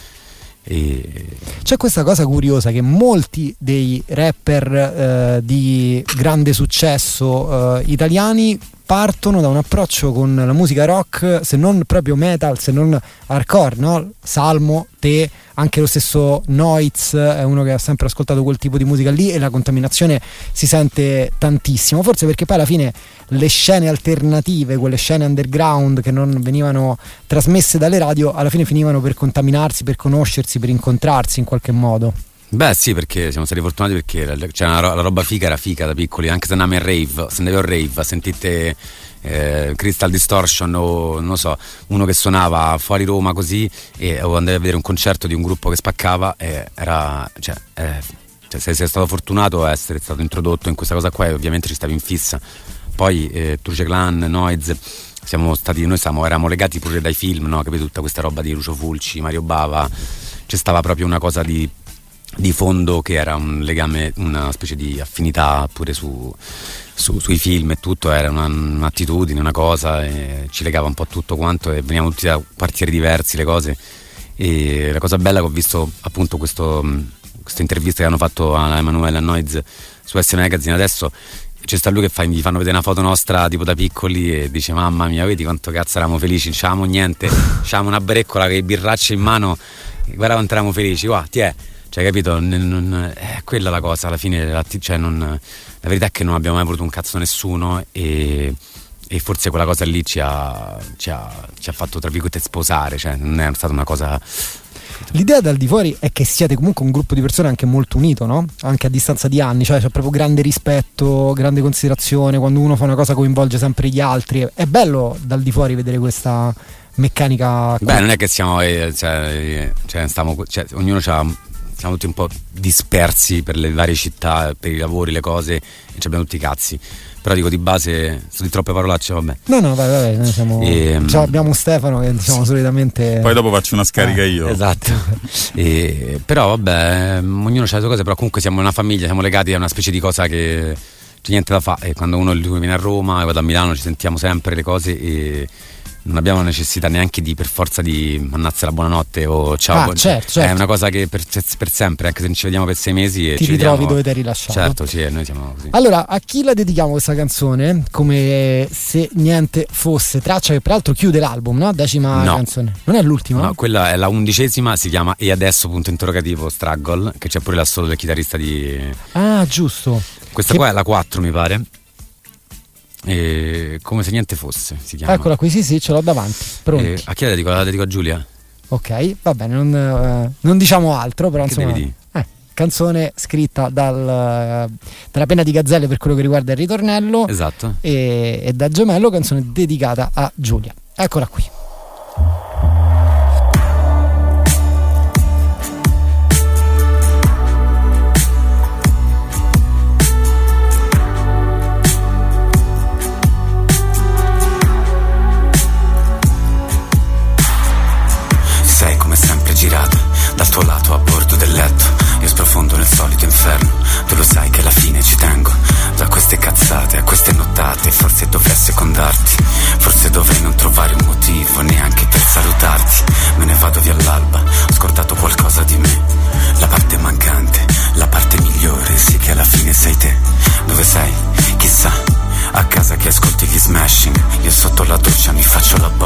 e- C'è questa cosa curiosa che molti dei rapper eh, di grande successo eh, italiani partono da un approccio con la musica rock, se non proprio metal, se non hardcore, no? Salmo, te, anche lo stesso Noiz è uno che ha sempre ascoltato quel tipo di musica lì e la contaminazione si sente tantissimo, forse perché poi alla fine le scene alternative, quelle scene underground che non venivano trasmesse dalle radio, alla fine finivano per contaminarsi, per conoscersi, per incontrarsi in qualche modo. Beh sì, perché siamo stati fortunati perché la, cioè, ro- la roba figa era figa da piccoli, anche se andiamo in rave, se andavi a rave, sentite eh, Crystal Distortion o non so, uno che suonava fuori Roma così e, o andavi a vedere un concerto di un gruppo che spaccava e era, cioè, eh, cioè, se sei stato fortunato a essere stato introdotto in questa cosa qua e ovviamente ci stavi in fissa. Poi eh, Truce Clan, Noiz, siamo stati, noi siamo, eravamo legati pure dai film, no? capito? Tutta questa roba di Lucio Fulci, Mario Bava, c'è stava proprio una cosa di, di fondo che era un legame, una specie di affinità pure su, su, sui film e tutto, era una, un'attitudine, una cosa, ci legava un po' tutto quanto e venivamo tutti da quartieri diversi le cose. E la cosa bella che ho visto appunto questo, questa intervista che hanno fatto a Emanuele Noiz su S Magazine adesso c'è sta lui che fa, gli fanno vedere una foto nostra tipo da piccoli e dice mamma mia vedi quanto cazzo eravamo felici non c'avevamo niente c'avevamo una breccola che birracce in mano guarda quanto eravamo felici qua ti è cioè capito non, non, è quella la cosa alla fine la, cioè, non, la verità è che non abbiamo mai avuto un cazzo nessuno e, e forse quella cosa lì ci ha, ci ha, ci ha fatto tra virgolette sposare cioè non è stata una cosa L'idea dal di fuori è che siate comunque un gruppo di persone anche molto unito, no? Anche a distanza di anni, cioè c'è proprio grande rispetto, grande considerazione, quando uno fa una cosa coinvolge sempre gli altri. È bello dal di fuori vedere questa meccanica. Beh, non è che siamo, eh, cioè, cioè, stiamo, cioè, ognuno ha siamo tutti un po' dispersi per le varie città, per i lavori, le cose, e ci abbiamo tutti i cazzi. Però dico di base, sono di troppe parolacce, vabbè. No, no, vai, vai, noi siamo. E, cioè, abbiamo Stefano che diciamo solitamente. Poi dopo faccio una scarica eh, io. Esatto. e, però vabbè, ognuno ha le sue cose, però comunque siamo una famiglia, siamo legati a una specie di cosa che c'è niente da fare. E quando uno lui viene a Roma, io vado a Milano, ci sentiamo sempre le cose e non abbiamo necessità neanche di per forza di mannazza la buonanotte o ciao. Ah, certo, certo. È una cosa che per, per, sempre, anche se non ci vediamo per sei mesi. E Ti ci ritrovi vediamo, dove ti hai rilasciato. Certo, sì, noi siamo così. Allora, a chi la dedichiamo questa canzone? Come se niente fosse. Traccia che peraltro chiude l'album, no? Decima No. canzone. Non è l'ultima? No, quella è la undicesima, si chiama E adesso punto interrogativo Struggle, che c'è pure l'assolo del chitarrista di. Ah, giusto. Questa Che- qua è la 4, mi pare. E come se niente fosse, si chiama. Eccola qui, sì, sì, ce l'ho davanti. Pronti. E a chi la dedico? La dedico a Giulia? Ok, va bene, non, eh, non diciamo altro, però Che insomma. eh, canzone scritta dal, eh, dalla penna di Gazzelle per quello che riguarda il ritornello Esatto. e, e da Gemello, canzone dedicata a Giulia. Eccola qui. Lato a bordo del letto. Io sprofondo nel solito inferno. Tu lo sai che alla fine ci tengo. Da queste cazzate a queste nottate, forse dovrei secondarti. Forse dovrei non trovare un motivo neanche per salutarti. Me ne vado via all'alba, ho scordato qualcosa di me. La parte mancante, la parte migliore, sì che alla fine sei te. Dove sei? Chissà. A casa che ascolti gli smashing Io sotto la doccia mi faccio la boccia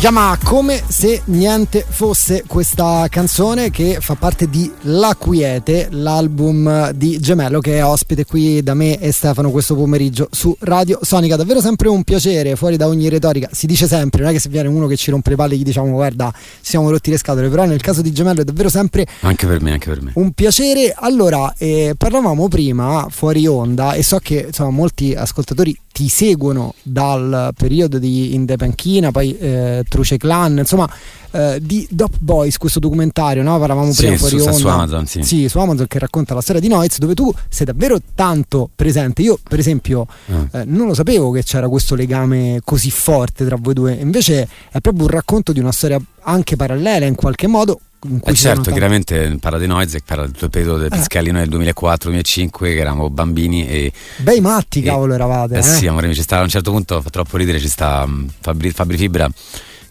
Si chiama Come se niente fosse questa canzone che fa parte di La Quiete, l'album di Gemello che è ospite qui da me e Stefano questo pomeriggio su Radio Sonica. Davvero sempre un piacere, fuori da ogni retorica. Si dice sempre, non è che se viene uno che ci rompe le palle gli diciamo guarda, siamo rotti le scatole, però nel caso di Gemello è davvero sempre Anche per me, anche per me. un piacere. Allora, eh, parlavamo prima fuori onda e so che insomma, molti ascoltatori ti seguono dal periodo di In the Panchina, poi eh, Truce Clan, insomma, eh, di Dop Boys, questo documentario, no? Parlavamo Sì, prima su- fuori onda. su Amazon, sì. su Amazon che racconta la storia di Noiz, dove tu sei davvero tanto presente. Io, per esempio, Ah. eh, non lo sapevo che c'era questo legame così forte tra voi due. Invece è proprio un racconto di una storia anche parallela in qualche modo. Eh certo, tanti- chiaramente parla di Noise, parla del tuo periodo del Eh. Piscalli noi del 2004-2005 che eravamo bambini e Bei matti, e- cavolo, eravate. Eh eh? sì, amore mio, ci sta a un certo punto fa troppo ridere, ci sta mm, Fabri, Fabri Fibra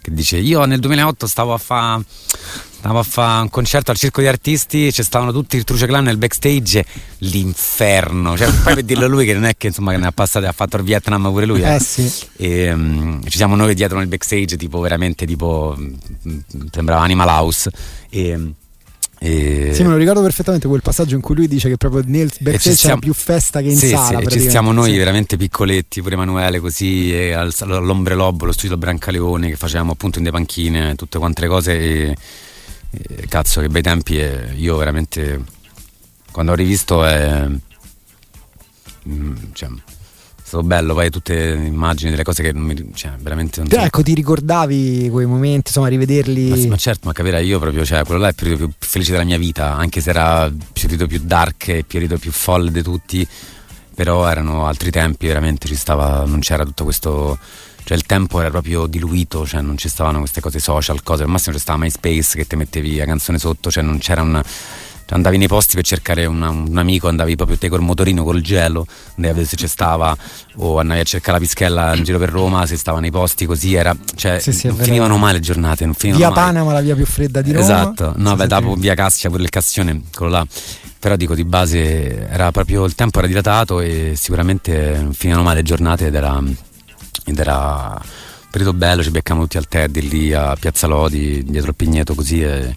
che dice io nel 2008 stavo a fare stavo a fare un concerto al circo di artisti ci stavano tutti il Truce Clan nel backstage l'inferno cioè, poi per dirlo lui che non è che insomma che ne ha passate ha fatto il Vietnam pure lui eh. Eh sì. e mm, ci siamo noi dietro nel backstage tipo veramente tipo sembrava Animal House e, e Sì, me lo ricordo perfettamente quel passaggio in cui lui dice che proprio nel backstage ci c'era più festa che in sì, sala. sì, e ci stiamo noi Sì. veramente piccoletti, pure Emanuele così, e al- all'ombrelobbo, lo studio Brancaleone che facevamo appunto in dei panchine, tutte quante le cose e, e cazzo che bei tempi e io veramente quando ho rivisto è mm, cioè, è stato bello, poi tutte le immagini delle cose che non mi cioè veramente non so. Ecco, ti ricordavi quei momenti, insomma, rivederli. Ma, ma certo, ma capire io proprio, cioè, quello là è il periodo più felice della mia vita, anche se era il periodo più dark e il periodo più folle di tutti, però erano altri tempi, veramente ci stava, non c'era tutto questo, cioè il tempo era proprio diluito, cioè non ci stavano queste cose social, cose, al massimo c'è stava MySpace che ti mettevi la canzone sotto, cioè non c'era un... cioè, Andavi nei posti per cercare una- un amico, andavi proprio te col motorino, col gelo, andavi a vedere se c'è stava, o andavi a cercare la pischella in giro per Roma, se stava nei posti così, era, cioè Sì, sì, non finivano mai le giornate, non finivano Via mai. Panama, la via più fredda di Roma. Esatto, no, Sì, beh, dopo via Cassia, pure il Cassione, quello là. Però dico di base era proprio il tempo era dilatato e sicuramente non finivano mai le giornate ed era, ed era un periodo bello, ci beccavamo tutti al Teddy lì a Piazza Lodi, dietro il Pigneto così e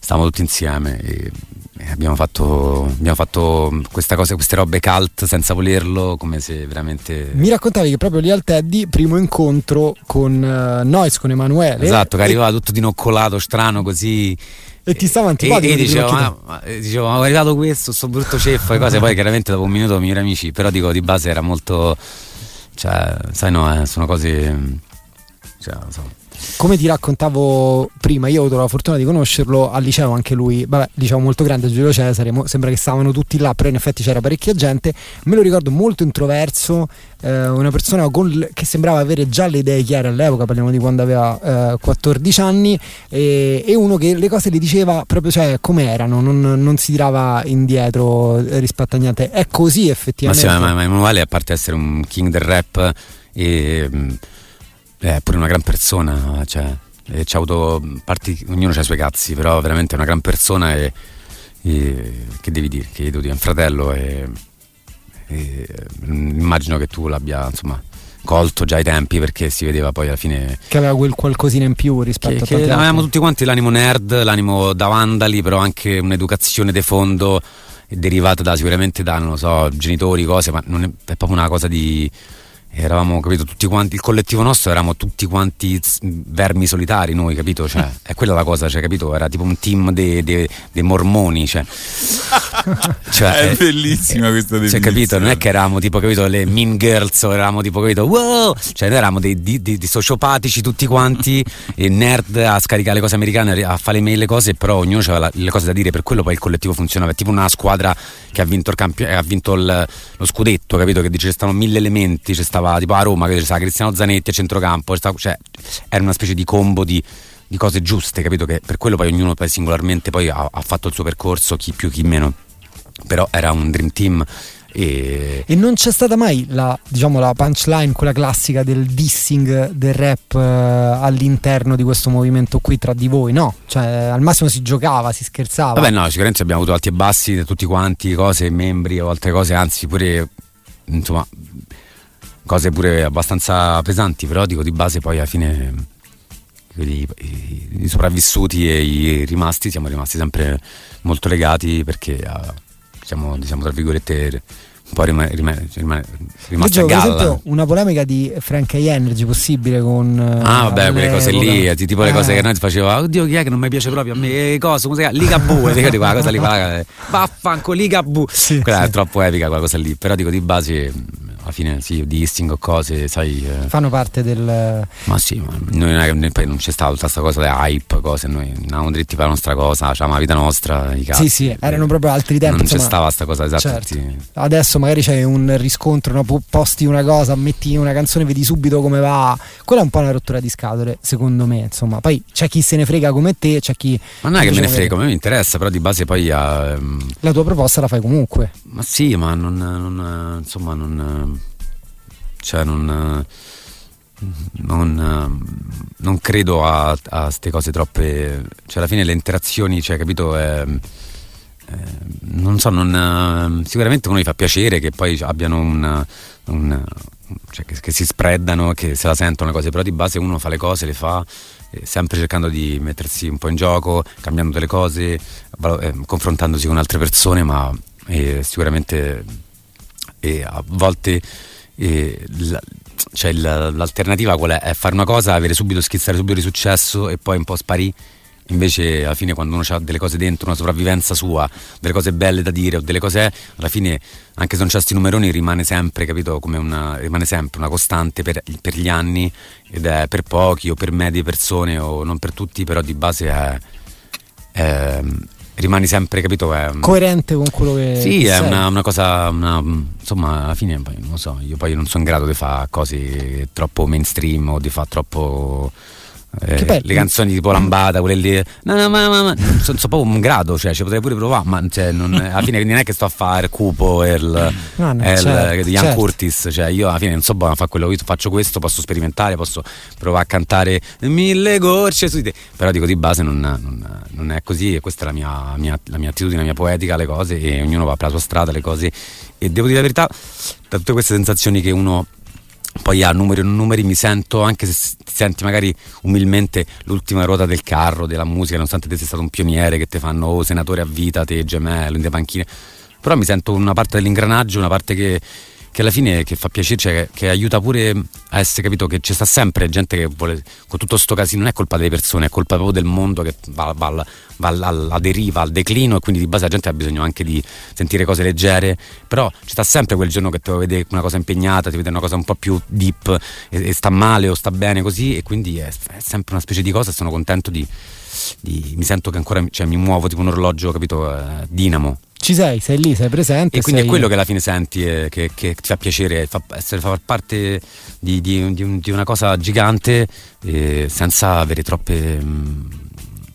stavamo tutti insieme e, e abbiamo, fatto, abbiamo fatto questa cosa, queste robe cult senza volerlo, come se veramente... Mi raccontavi che proprio lì al Teddy, primo incontro con uh, Nois, con Emanuele. Esatto, che e- arrivava tutto dinoccolato, strano così. E ti stava E, antipatico. e di dicevo, ma, ma- eh, dicevo, ma è arrivato questo, sto brutto ceffo e cose. Poi chiaramente dopo un minuto migliori amici, però dico di base era molto. Cioè, sai no, eh, sono cose. mm, Cioè, non so. Come ti raccontavo prima, io ho avuto la fortuna di conoscerlo al liceo, anche lui, vabbè, liceo molto grande, Giulio Cesare, mo- sembra che stavano tutti là, però in effetti c'era parecchia gente. Me lo ricordo molto introverso, eh, una persona con che sembrava avere già le idee chiare all'epoca, parliamo di quando aveva eh, 14 anni, e, e uno che le cose le diceva proprio cioè, come erano, non, non si tirava indietro rispetto a niente. È così Ma effettivamente. sì, ma, ma Emanuele, a parte essere un king del rap, e, mm, è pure una gran persona. Cioè, e c'ha avuto parti, ognuno ha i suoi cazzi, però veramente è una gran persona e, e che devi dire? Che devo dire? È un fratello e, e, mm, immagino che tu l'abbia insomma colto già ai tempi perché si vedeva poi alla fine Che aveva quel qualcosina in più rispetto che, a che avevamo tutti quanti l'animo nerd, l'animo da vandali, però anche un'educazione de fondo derivata da sicuramente da, non lo so, genitori, cose, ma non è, è proprio una cosa di eravamo, capito, tutti quanti, il collettivo nostro eravamo tutti quanti vermi solitari noi, capito? Cioè, è quella la cosa, cioè, capito? Era tipo un team dei mormoni, cioè. cioè, È eh, bellissima questa cioè, definizione. capito? Non è che eravamo tipo, capito, le mean girls o eravamo tipo, capito, wow! Cioè, noi eravamo dei, di- di- di sociopatici tutti quanti, e nerd a scaricare le cose americane, a fare le mail le cose, però ognuno aveva la- le cose da dire, per quello poi il collettivo funzionava. È tipo una squadra che ha vinto, il campio- eh, ha vinto il- lo scudetto, capito? Che dice ci stavano mille elementi, c'è stava tipo a Roma, che stava Cristiano Zanetti a centrocampo, stava- cioè, era una specie di combo di di cose giuste, capito? Che per quello poi ognuno poi singolarmente poi ha, ha fatto il suo percorso, chi più chi meno. Però era un dream team e E non c'è stata mai la, diciamo, la punchline, quella classica del dissing del rap eh, all'interno di questo movimento qui tra di voi, no? Cioè, al massimo si giocava, si scherzava. Vabbè, no, sicuramente abbiamo avuto alti e bassi da tutti quanti, cose, membri o altre cose, anzi pure insomma cose pure abbastanza pesanti, però dico di base poi alla fine i, i- i sopravvissuti e i rimasti siamo rimasti sempre molto legati perché eh, siamo, diciamo, tra virgolette, un po' rima- rima- rima- rimasti a Leggevo, per galla. esempio una polemica di Frank A. Energy possibile con eh, Ah, vabbè, quelle cose lì, eh, tipo le cose Eh. che noi faceva, oddio, chi è che non mi piace proprio a me? Eh, Cosa? Come si chiama? Ligabue, dico, quella cosa lì, quella- vaffanco, Ligabue. Sì, quella è sì. troppo epica, quella cosa lì. Però dico di base, alla fine sì, dissing o cose, sai. eh, fanno parte del ma sì, ma noi non, è, non c'è stata tutta questa cosa di hype, cose, noi andavamo dritti per la nostra cosa, facciamo la vita nostra, i cazzi. Sì, sì, erano proprio altri tempi, Non c'è insomma. stava sta cosa, esatto. Certo. ti- Adesso magari c'è un riscontro, no? Po- posti una cosa, metti una canzone, vedi subito come va. Quella è un po' una rottura di scatole, secondo me. Insomma, poi c'è chi se ne frega come te, c'è chi. Ma non è che me ne diciamo frega, a me mi interessa, però di base poi ha... ehm, La tua proposta la fai comunque. Ma sì, ma non, non insomma, non, cioè non, non, non credo a queste cose troppe, cioè alla fine le interazioni, cioè capito, è- eh, non so, non, sicuramente uno gli fa piacere che poi abbiano un, un- cioè che, che si spreadano, che se la sentono le cose, però di base uno fa le cose, le fa eh, sempre cercando di mettersi un po' in gioco, cambiando delle cose, eh, confrontandosi con altre persone, ma eh, sicuramente eh, a volte eh, la- cioè il- l'alternativa qual è? È fare una cosa, avere subito, schizzare subito di successo e poi un po' sparì. Invece alla fine quando uno ha delle cose dentro, una sopravvivenza sua, delle cose belle da dire o delle cose, alla fine anche se non c'è sti numeroni rimane sempre, capito, come una, rimane sempre una costante per, per gli anni ed è per pochi o per medie persone o non per tutti, però di base è, è- rimani sempre, capito? È, Coerente con quello che. sì, che è una, una cosa, una- insomma, alla fine non lo so, io poi non sono in grado di fare cose troppo mainstream o di fare troppo... eh, le canzoni tipo Lambada, quelle lì, no, no, ma, ma, ma, non sono proprio un grado, cioè ci potrei pure provare, ma cioè, non- alla fine non è che sto a fare cupo e il, No, no, il- certo, Ian certo. Curtis, cioè io alla fine non so buono a fare quello, io faccio questo, posso sperimentare, posso provare a cantare mille gocce su di te, però dico di base non, non- non è così e questa è la mia, mia- la mia attitudine, la mia poetica alle cose e ognuno va per la sua strada, le cose. E devo dire la verità, da tutte queste sensazioni che uno poi ha numeri o numeri mi sento anche se ti senti magari umilmente l'ultima ruota del carro della musica nonostante te sei stato un pioniere che ti fanno oh, senatore a vita te gemello in de panchine però mi sento una parte dell'ingranaggio una parte che, che alla fine che fa piacere cioè che, aiuta pure a essere capito che ci sta sempre gente che vuole con tutto sto casino non è colpa delle persone è colpa proprio del mondo che va, va va alla deriva al declino e quindi di base la gente ha bisogno anche di sentire cose leggere. Però ci sta sempre quel giorno che ti vede una cosa impegnata ti vede una cosa un po' più deep e, e sta male o sta bene così e quindi è, è sempre una specie di cosa e sono contento di, di- mi sento che ancora cioè, mi muovo tipo un orologio capito eh, dinamo Ci sei, sei lì, sei presente. e quindi sei- è quello che alla fine senti e che, che ti fa piacere fa, essere far parte di, di- di un- di una cosa gigante eh, senza avere troppe mm,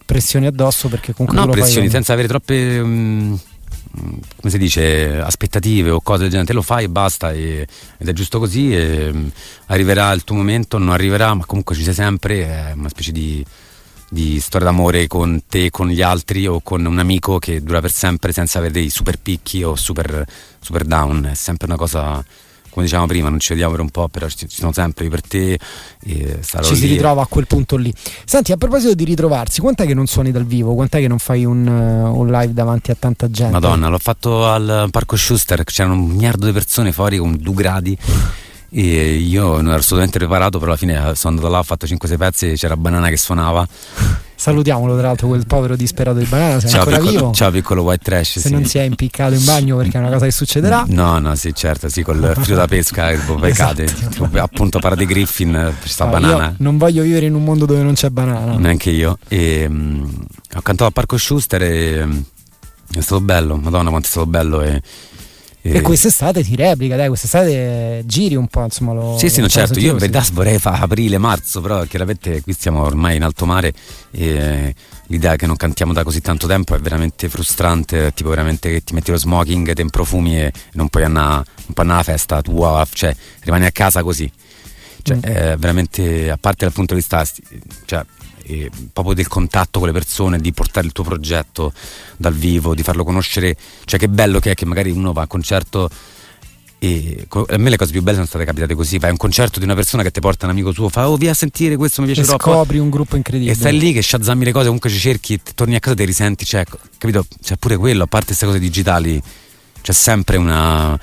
Pressioni addosso perché comunque no fai pressioni con- senza avere troppe mm, mm, come si dice aspettative o cose del genere te lo fai e basta e- ed è giusto così e, mm, arriverà il tuo momento non arriverà ma comunque ci sei sempre è una specie di di storia d'amore con te, con gli altri o con un amico che dura per sempre senza avere dei super picchi o super, super down. È sempre una cosa, come dicevamo prima, non ci vediamo per un po', però ci, sono sempre per te. E Ci si lì. ritrova a quel punto lì. Senti, a proposito di ritrovarsi, quant'è che non suoni dal vivo? Quant'è che non fai un, uh, un live davanti a tanta gente? Madonna, l'ho fatto al Parco Schuster, c'erano un miliardo di persone fuori con due gradi. E io non ero assolutamente preparato, però alla fine sono andato là, ho fatto 5-6 pezzi, c'era Banana che suonava. Salutiamolo tra l'altro quel povero disperato di banana, sei Ciao ancora piccolo, vivo. ciao piccolo white trash. Se sì. non si è impiccato in bagno perché è una cosa che succederà. No, no, sì, certo, sì, col filo da pesca poi Esatto. Tipo, appunto Parade Griffin, ci sta Ah, banana. Non voglio vivere in un mondo dove non c'è banana. Neanche io. E, mm, ho cantato al Parco Schuster e mm, è stato bello, madonna quanto è stato bello. E, E quest'estate ti replica, dai, quest'estate giri un po', insomma. Lo, Sì, sì, no, certo, io in verità vorrei fare aprile, marzo, però chiaramente qui stiamo ormai in alto mare e l'idea che non cantiamo da così tanto tempo è veramente frustrante, tipo veramente che ti metti lo smoking, te profumi e non puoi andare, non puoi andare alla festa tua, cioè rimani a casa così. Cioè, Mm. è veramente, a parte dal punto di vista cioè, eh, proprio del contatto con le persone, di portare il tuo progetto dal vivo, di farlo conoscere, cioè che bello che è che magari uno va a un concerto E a me le cose più belle sono state capitate così: vai a un concerto di una persona che ti porta un amico suo, fa oh, via a sentire questo, mi piace E troppo. scopri un gruppo incredibile. E stai lì che shazammi le cose, comunque ci cerchi, torni a casa e ti risenti, cioè, capito? C'è pure quello, a parte queste cose digitali, c'è sempre una.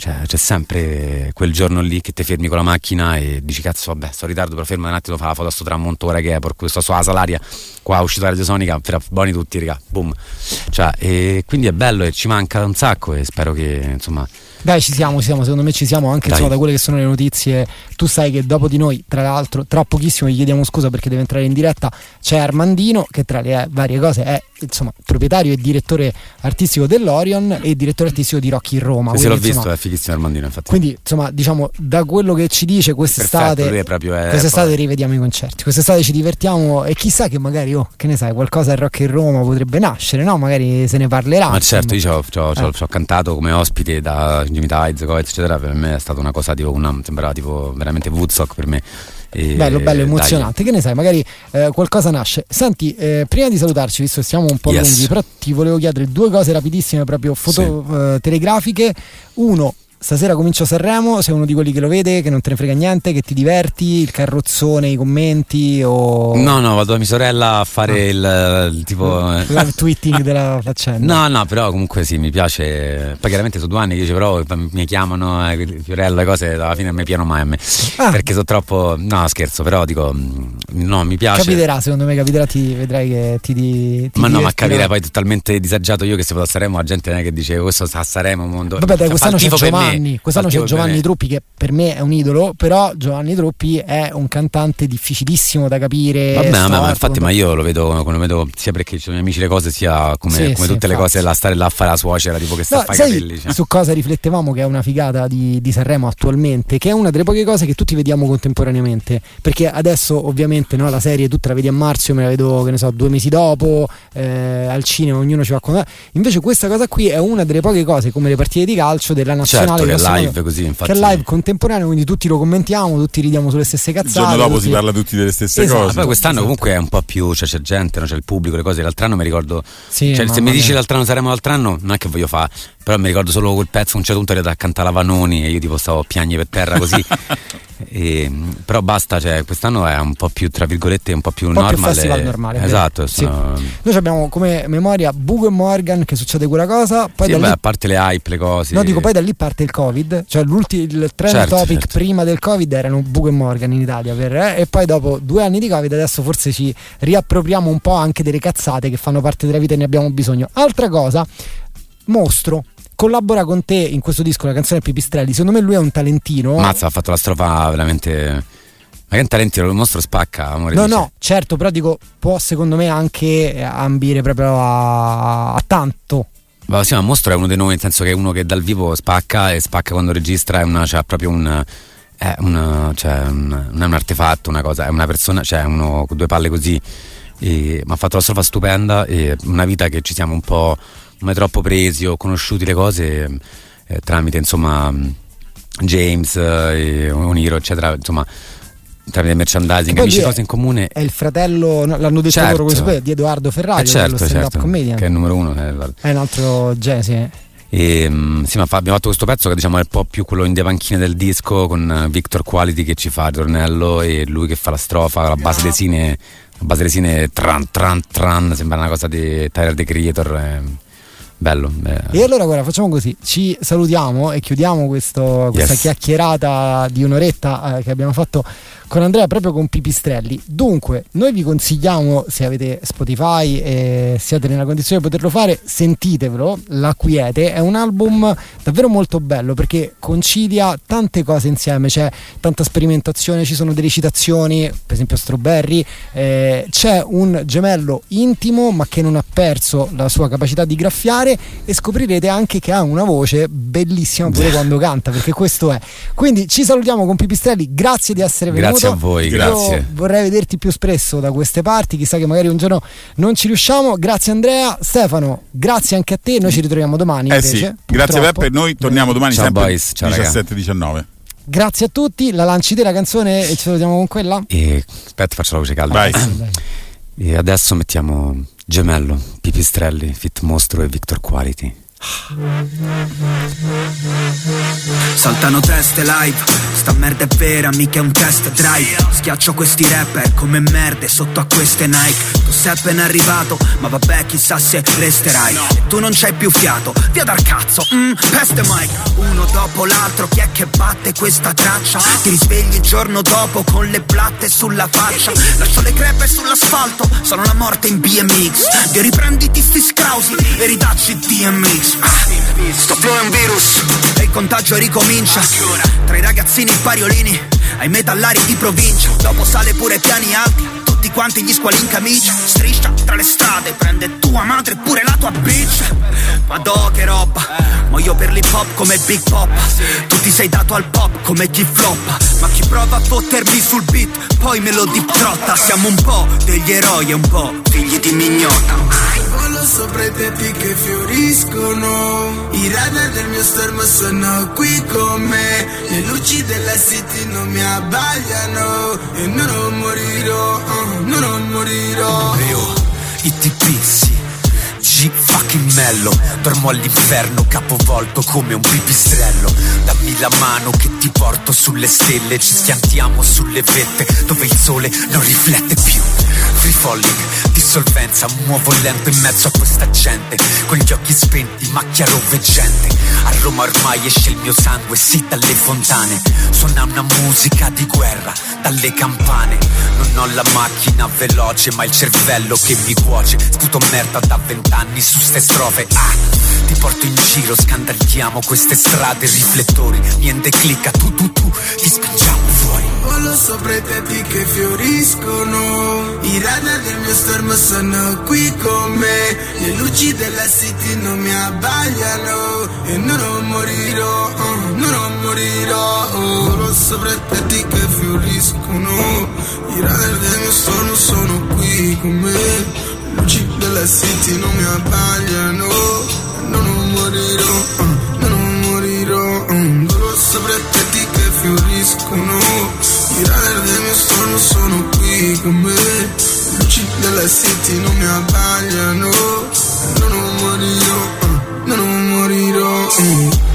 Cioè, c'è sempre quel giorno lì che ti fermi con la macchina e dici cazzo vabbè sto in ritardo però fermo un attimo fa la foto a sto tramonto ora che è per questo sulla salaria qua è uscita la radiosonica buoni tutti raga boom cioè e quindi è bello e ci manca un sacco e spero che insomma Dai, ci siamo, ci siamo, secondo me ci siamo anche insomma, da quelle che sono le notizie. Tu sai che dopo di noi, tra l'altro, tra pochissimo gli chiediamo scusa perché deve entrare in diretta. C'è Armandino che tra le varie cose è insomma proprietario e direttore artistico dell'Orion e direttore artistico di Rocky in Roma. se l'ho visto insomma, è fighissimo Armandino infatti Quindi, insomma, diciamo, da quello che ci dice quest'estate, Perfetto, è eh, quest'estate poi- rivediamo i concerti, quest'estate ci divertiamo e chissà che magari, oh, che ne sai, qualcosa a Rock in Roma potrebbe nascere, no? Magari se ne parlerà. Ma certo, insomma. io ci ho, Eh. cantato come ospite da Jimmy Tides, eccetera. Per me è stata una cosa tipo una, sembrava tipo veramente Woodstock per me. E Bello, bello, dai. emozionante. Che ne sai, magari eh, qualcosa nasce. Senti, eh, prima di salutarci, visto che siamo un po' Yes. lunghi, però ti volevo chiedere due cose rapidissime, proprio foto eh, telegrafiche. Uno, stasera comincio Sanremo, sei uno di quelli che lo vede, che non te ne frega niente, che ti diverti, il carrozzone, i commenti o No, no, vado da mia sorella a fare il, il tipo. il live tweeting della faccenda. No, no, però comunque sì, mi piace. Poi chiaramente sono due anni che dice, però mi chiamano eh, Fiorello, le cose, alla fine mi piano mai a me. Ah. Perché sono troppo. No, scherzo, però dico, no, mi piace. Capiterà, secondo me capiterà, ti vedrai che ti, ti Ma no, ma capire poi totalmente disagiato io che se vado a Sanremo la gente non è che dice questo sta a Sanremo mondo. Vabbè, dai, quest'anno fa c'è me, Giovanni, quest'anno c'è Giovanni. Truppi che per me è un idolo, però Giovanni Truppi è un cantante difficilissimo da capire. Vabbè, ma storto, infatti, ma io lo vedo, lo vedo sia perché ci sono miei amici le cose, sia come, Sì, come sì, tutte le infatti. cose, la stare là a fare la suocera, tipo che sta No, a fare i capelli. Cioè. su cosa riflettevamo che è una figata di, di Sanremo attualmente, che è una delle poche cose che tutti vediamo contemporaneamente, perché adesso ovviamente no, la serie tu te la vedi a marzo, me la vedo che ne so due mesi dopo, eh, al cinema ognuno ci va a contare, invece questa cosa qui è una delle poche cose come le partite di calcio della nazionale Certo, che è grosso modo, live così, infatti. che è live contemporaneo, quindi tutti lo commentiamo, tutti ridiamo sulle stesse Il cazzate. giorno dopo tutti- si parla tutti delle stesse Esatto, cose. Poi quest'anno Esatto. comunque è un po' più, cioè c'è gente, no? c'è il pubblico, le cose. L'altro anno mi ricordo, Sì, cioè, se mi dici l'altro anno saremo l'altro anno, non è che voglio fare, però mi ricordo solo quel pezzo, un certo punto era da cantare la Vanoni e io tipo stavo a per terra così. E, però basta, cioè, quest'anno è un po' più, tra virgolette, un po' più Un po' più normale. festival normale, Esatto, sì. sono- Noi abbiamo come memoria Bugo e Morgan che succede quella cosa, poi sì, da beh, lì a parte le hype, le cose. No, dico poi da lì parte il Covid, cioè l'ultimo il trend Certo, topic certo. prima del Covid erano Bugo e Morgan in Italia per, eh, e poi dopo due anni di Covid adesso forse ci riappropriamo un po' anche delle cazzate che fanno parte della vita e ne abbiamo bisogno. Altra cosa, Mostro collabora con te in questo disco la canzone Pipistrelli, secondo me lui è un talentino. Mazza, ha fatto la strofa veramente. Ma che talenti, il mostro spacca, amore. No, dice. no, certo, però dico, può secondo me anche ambire proprio a, a tanto. Ma sì, ma Mostro è uno di noi, nel senso che è uno che dal vivo spacca e spacca quando registra, è una, cioè, proprio un. È, un, cioè, un, non è un artefatto, una cosa, è una persona, cioè uno con due palle così. Ma ha fatto la strofa stupenda e una vita che ci siamo un po' mai troppo presi o conosciuti le cose eh, tramite insomma James, eh, Oniro, eccetera, insomma tramite merchandising, poi amici cose in comune. È il fratello, no, l'hanno detto Certo. loro sapete, di Edoardo Ferrari, Eh, certo, certo, comedian. che è il numero uno. eh. È un altro jazz. E, mm, sì, ma abbiamo fatto questo pezzo che diciamo è un po' più quello in panchine del disco con eh, Victor Quality che ci fa il ritornello e lui che fa la strofa, la base dei sine, la base dei sine tran tran tran, sembra una cosa di Tyler the Creator. eh, bello. eh. E allora guarda, facciamo così, ci salutiamo e chiudiamo questo- questa Yes. chiacchierata di un'oretta eh, che abbiamo fatto con Andrea proprio con Pipistrelli. Dunque, noi vi consigliamo, se avete Spotify e siete nella condizione di poterlo fare, sentitevelo, La Quiete, è un album davvero molto bello perché concilia tante cose insieme, c'è tanta sperimentazione, ci sono delle citazioni, per esempio Strawberry, eh, c'è un gemello intimo ma che non ha perso la sua capacità di graffiare e scoprirete anche che ha una voce bellissima pure quando canta perché questo è. Quindi ci salutiamo con Pipistrelli, grazie di essere venuto. Grazie a voi, grazie. vorrei vederti più spesso da queste parti, chissà che magari un giorno non ci riusciamo. Grazie Andrea, Stefano, grazie anche a te, noi ci ritroviamo domani. Eh invece, sì, grazie. Peppe, noi torniamo domani Ciao, sempre boys. Ciao, raga. 17-19. Grazie a tutti, la lanci te la canzone e ci salutiamo con quella? E aspetta, faccio la voce calda. Vai. E adesso mettiamo Gemello, Pipistrelli, Fit Mostro e Victor Quality. Saltano teste live, sta merda è vera, mica è un test drive. Schiaccio questi rapper come merde sotto a queste Nike. Tu sei appena arrivato, ma vabbè chissà se resterai. E tu non c'hai più fiato, via dal cazzo, mm, peste Mike Uno dopo l'altro, chi è che batte questa traccia? Ti risvegli il giorno dopo con le blatte sulla faccia. Lascio le crepe sull'asfalto, sono la morte in BMX Ti riprenditi sti scrausi e ridacci DMX Sto flow è un virus. E il contagio ricomincia. Tra i ragazzini pariolini ai metallari di provincia. Dopo sale pure piani alti tutti quanti gli squali in camicia. Striscia tra le strade Prende tua madre e pure la tua bitch. Madò che roba Muoio per l'hip hop come Big Pop. Tu ti sei dato al pop come chi floppa. Ma chi prova a fottermi sul beat Poi me lo deep trotta Siamo un po' degli eroi e un po' figli di mignota Volo sopra i tetti che fioriscono. I radar del mio stormo sono qui con me. Le luci della city non mi abbagliano. E non morirò, uh, non morirò. Io, i tipi, sì G fucking mello Dormo all'inferno capovolto come un pipistrello. Dammi la mano che ti porto sulle stelle Ci schiantiamo sulle vette Dove il sole non riflette più. Free falling, dissolvenza Muovo lento in mezzo a questa gente Con gli occhi spenti, macchia rovveggente. A Roma ormai esce il mio sangue Sì dalle fontane. Suona una musica di guerra Dalle campane. Non ho la macchina veloce Ma il cervello che mi cuoce. Sputo merda da vent'anni su ste strofe. Ah, ti porto in giro Scandagliamo queste strade Riflettori, niente clicca Tu, tu, tu, ti spingiamo fuori. Volo sopra i tetti che fioriscono. I radar del mio stormo sono qui con me. Le luci della city non mi abbagliano. E non morirò, uh, non morirò. Volo sopra i tetti che fioriscono. I radar del mio stormo sono qui con me della city non mi abbagliano. Non morirò, uh, non morirò uh, Volo sopra tetti che fioriscono. I radar del mio sonno sono qui con me. Le luci della city non mi abbagliano. Non morirò, uh, non morirò uh.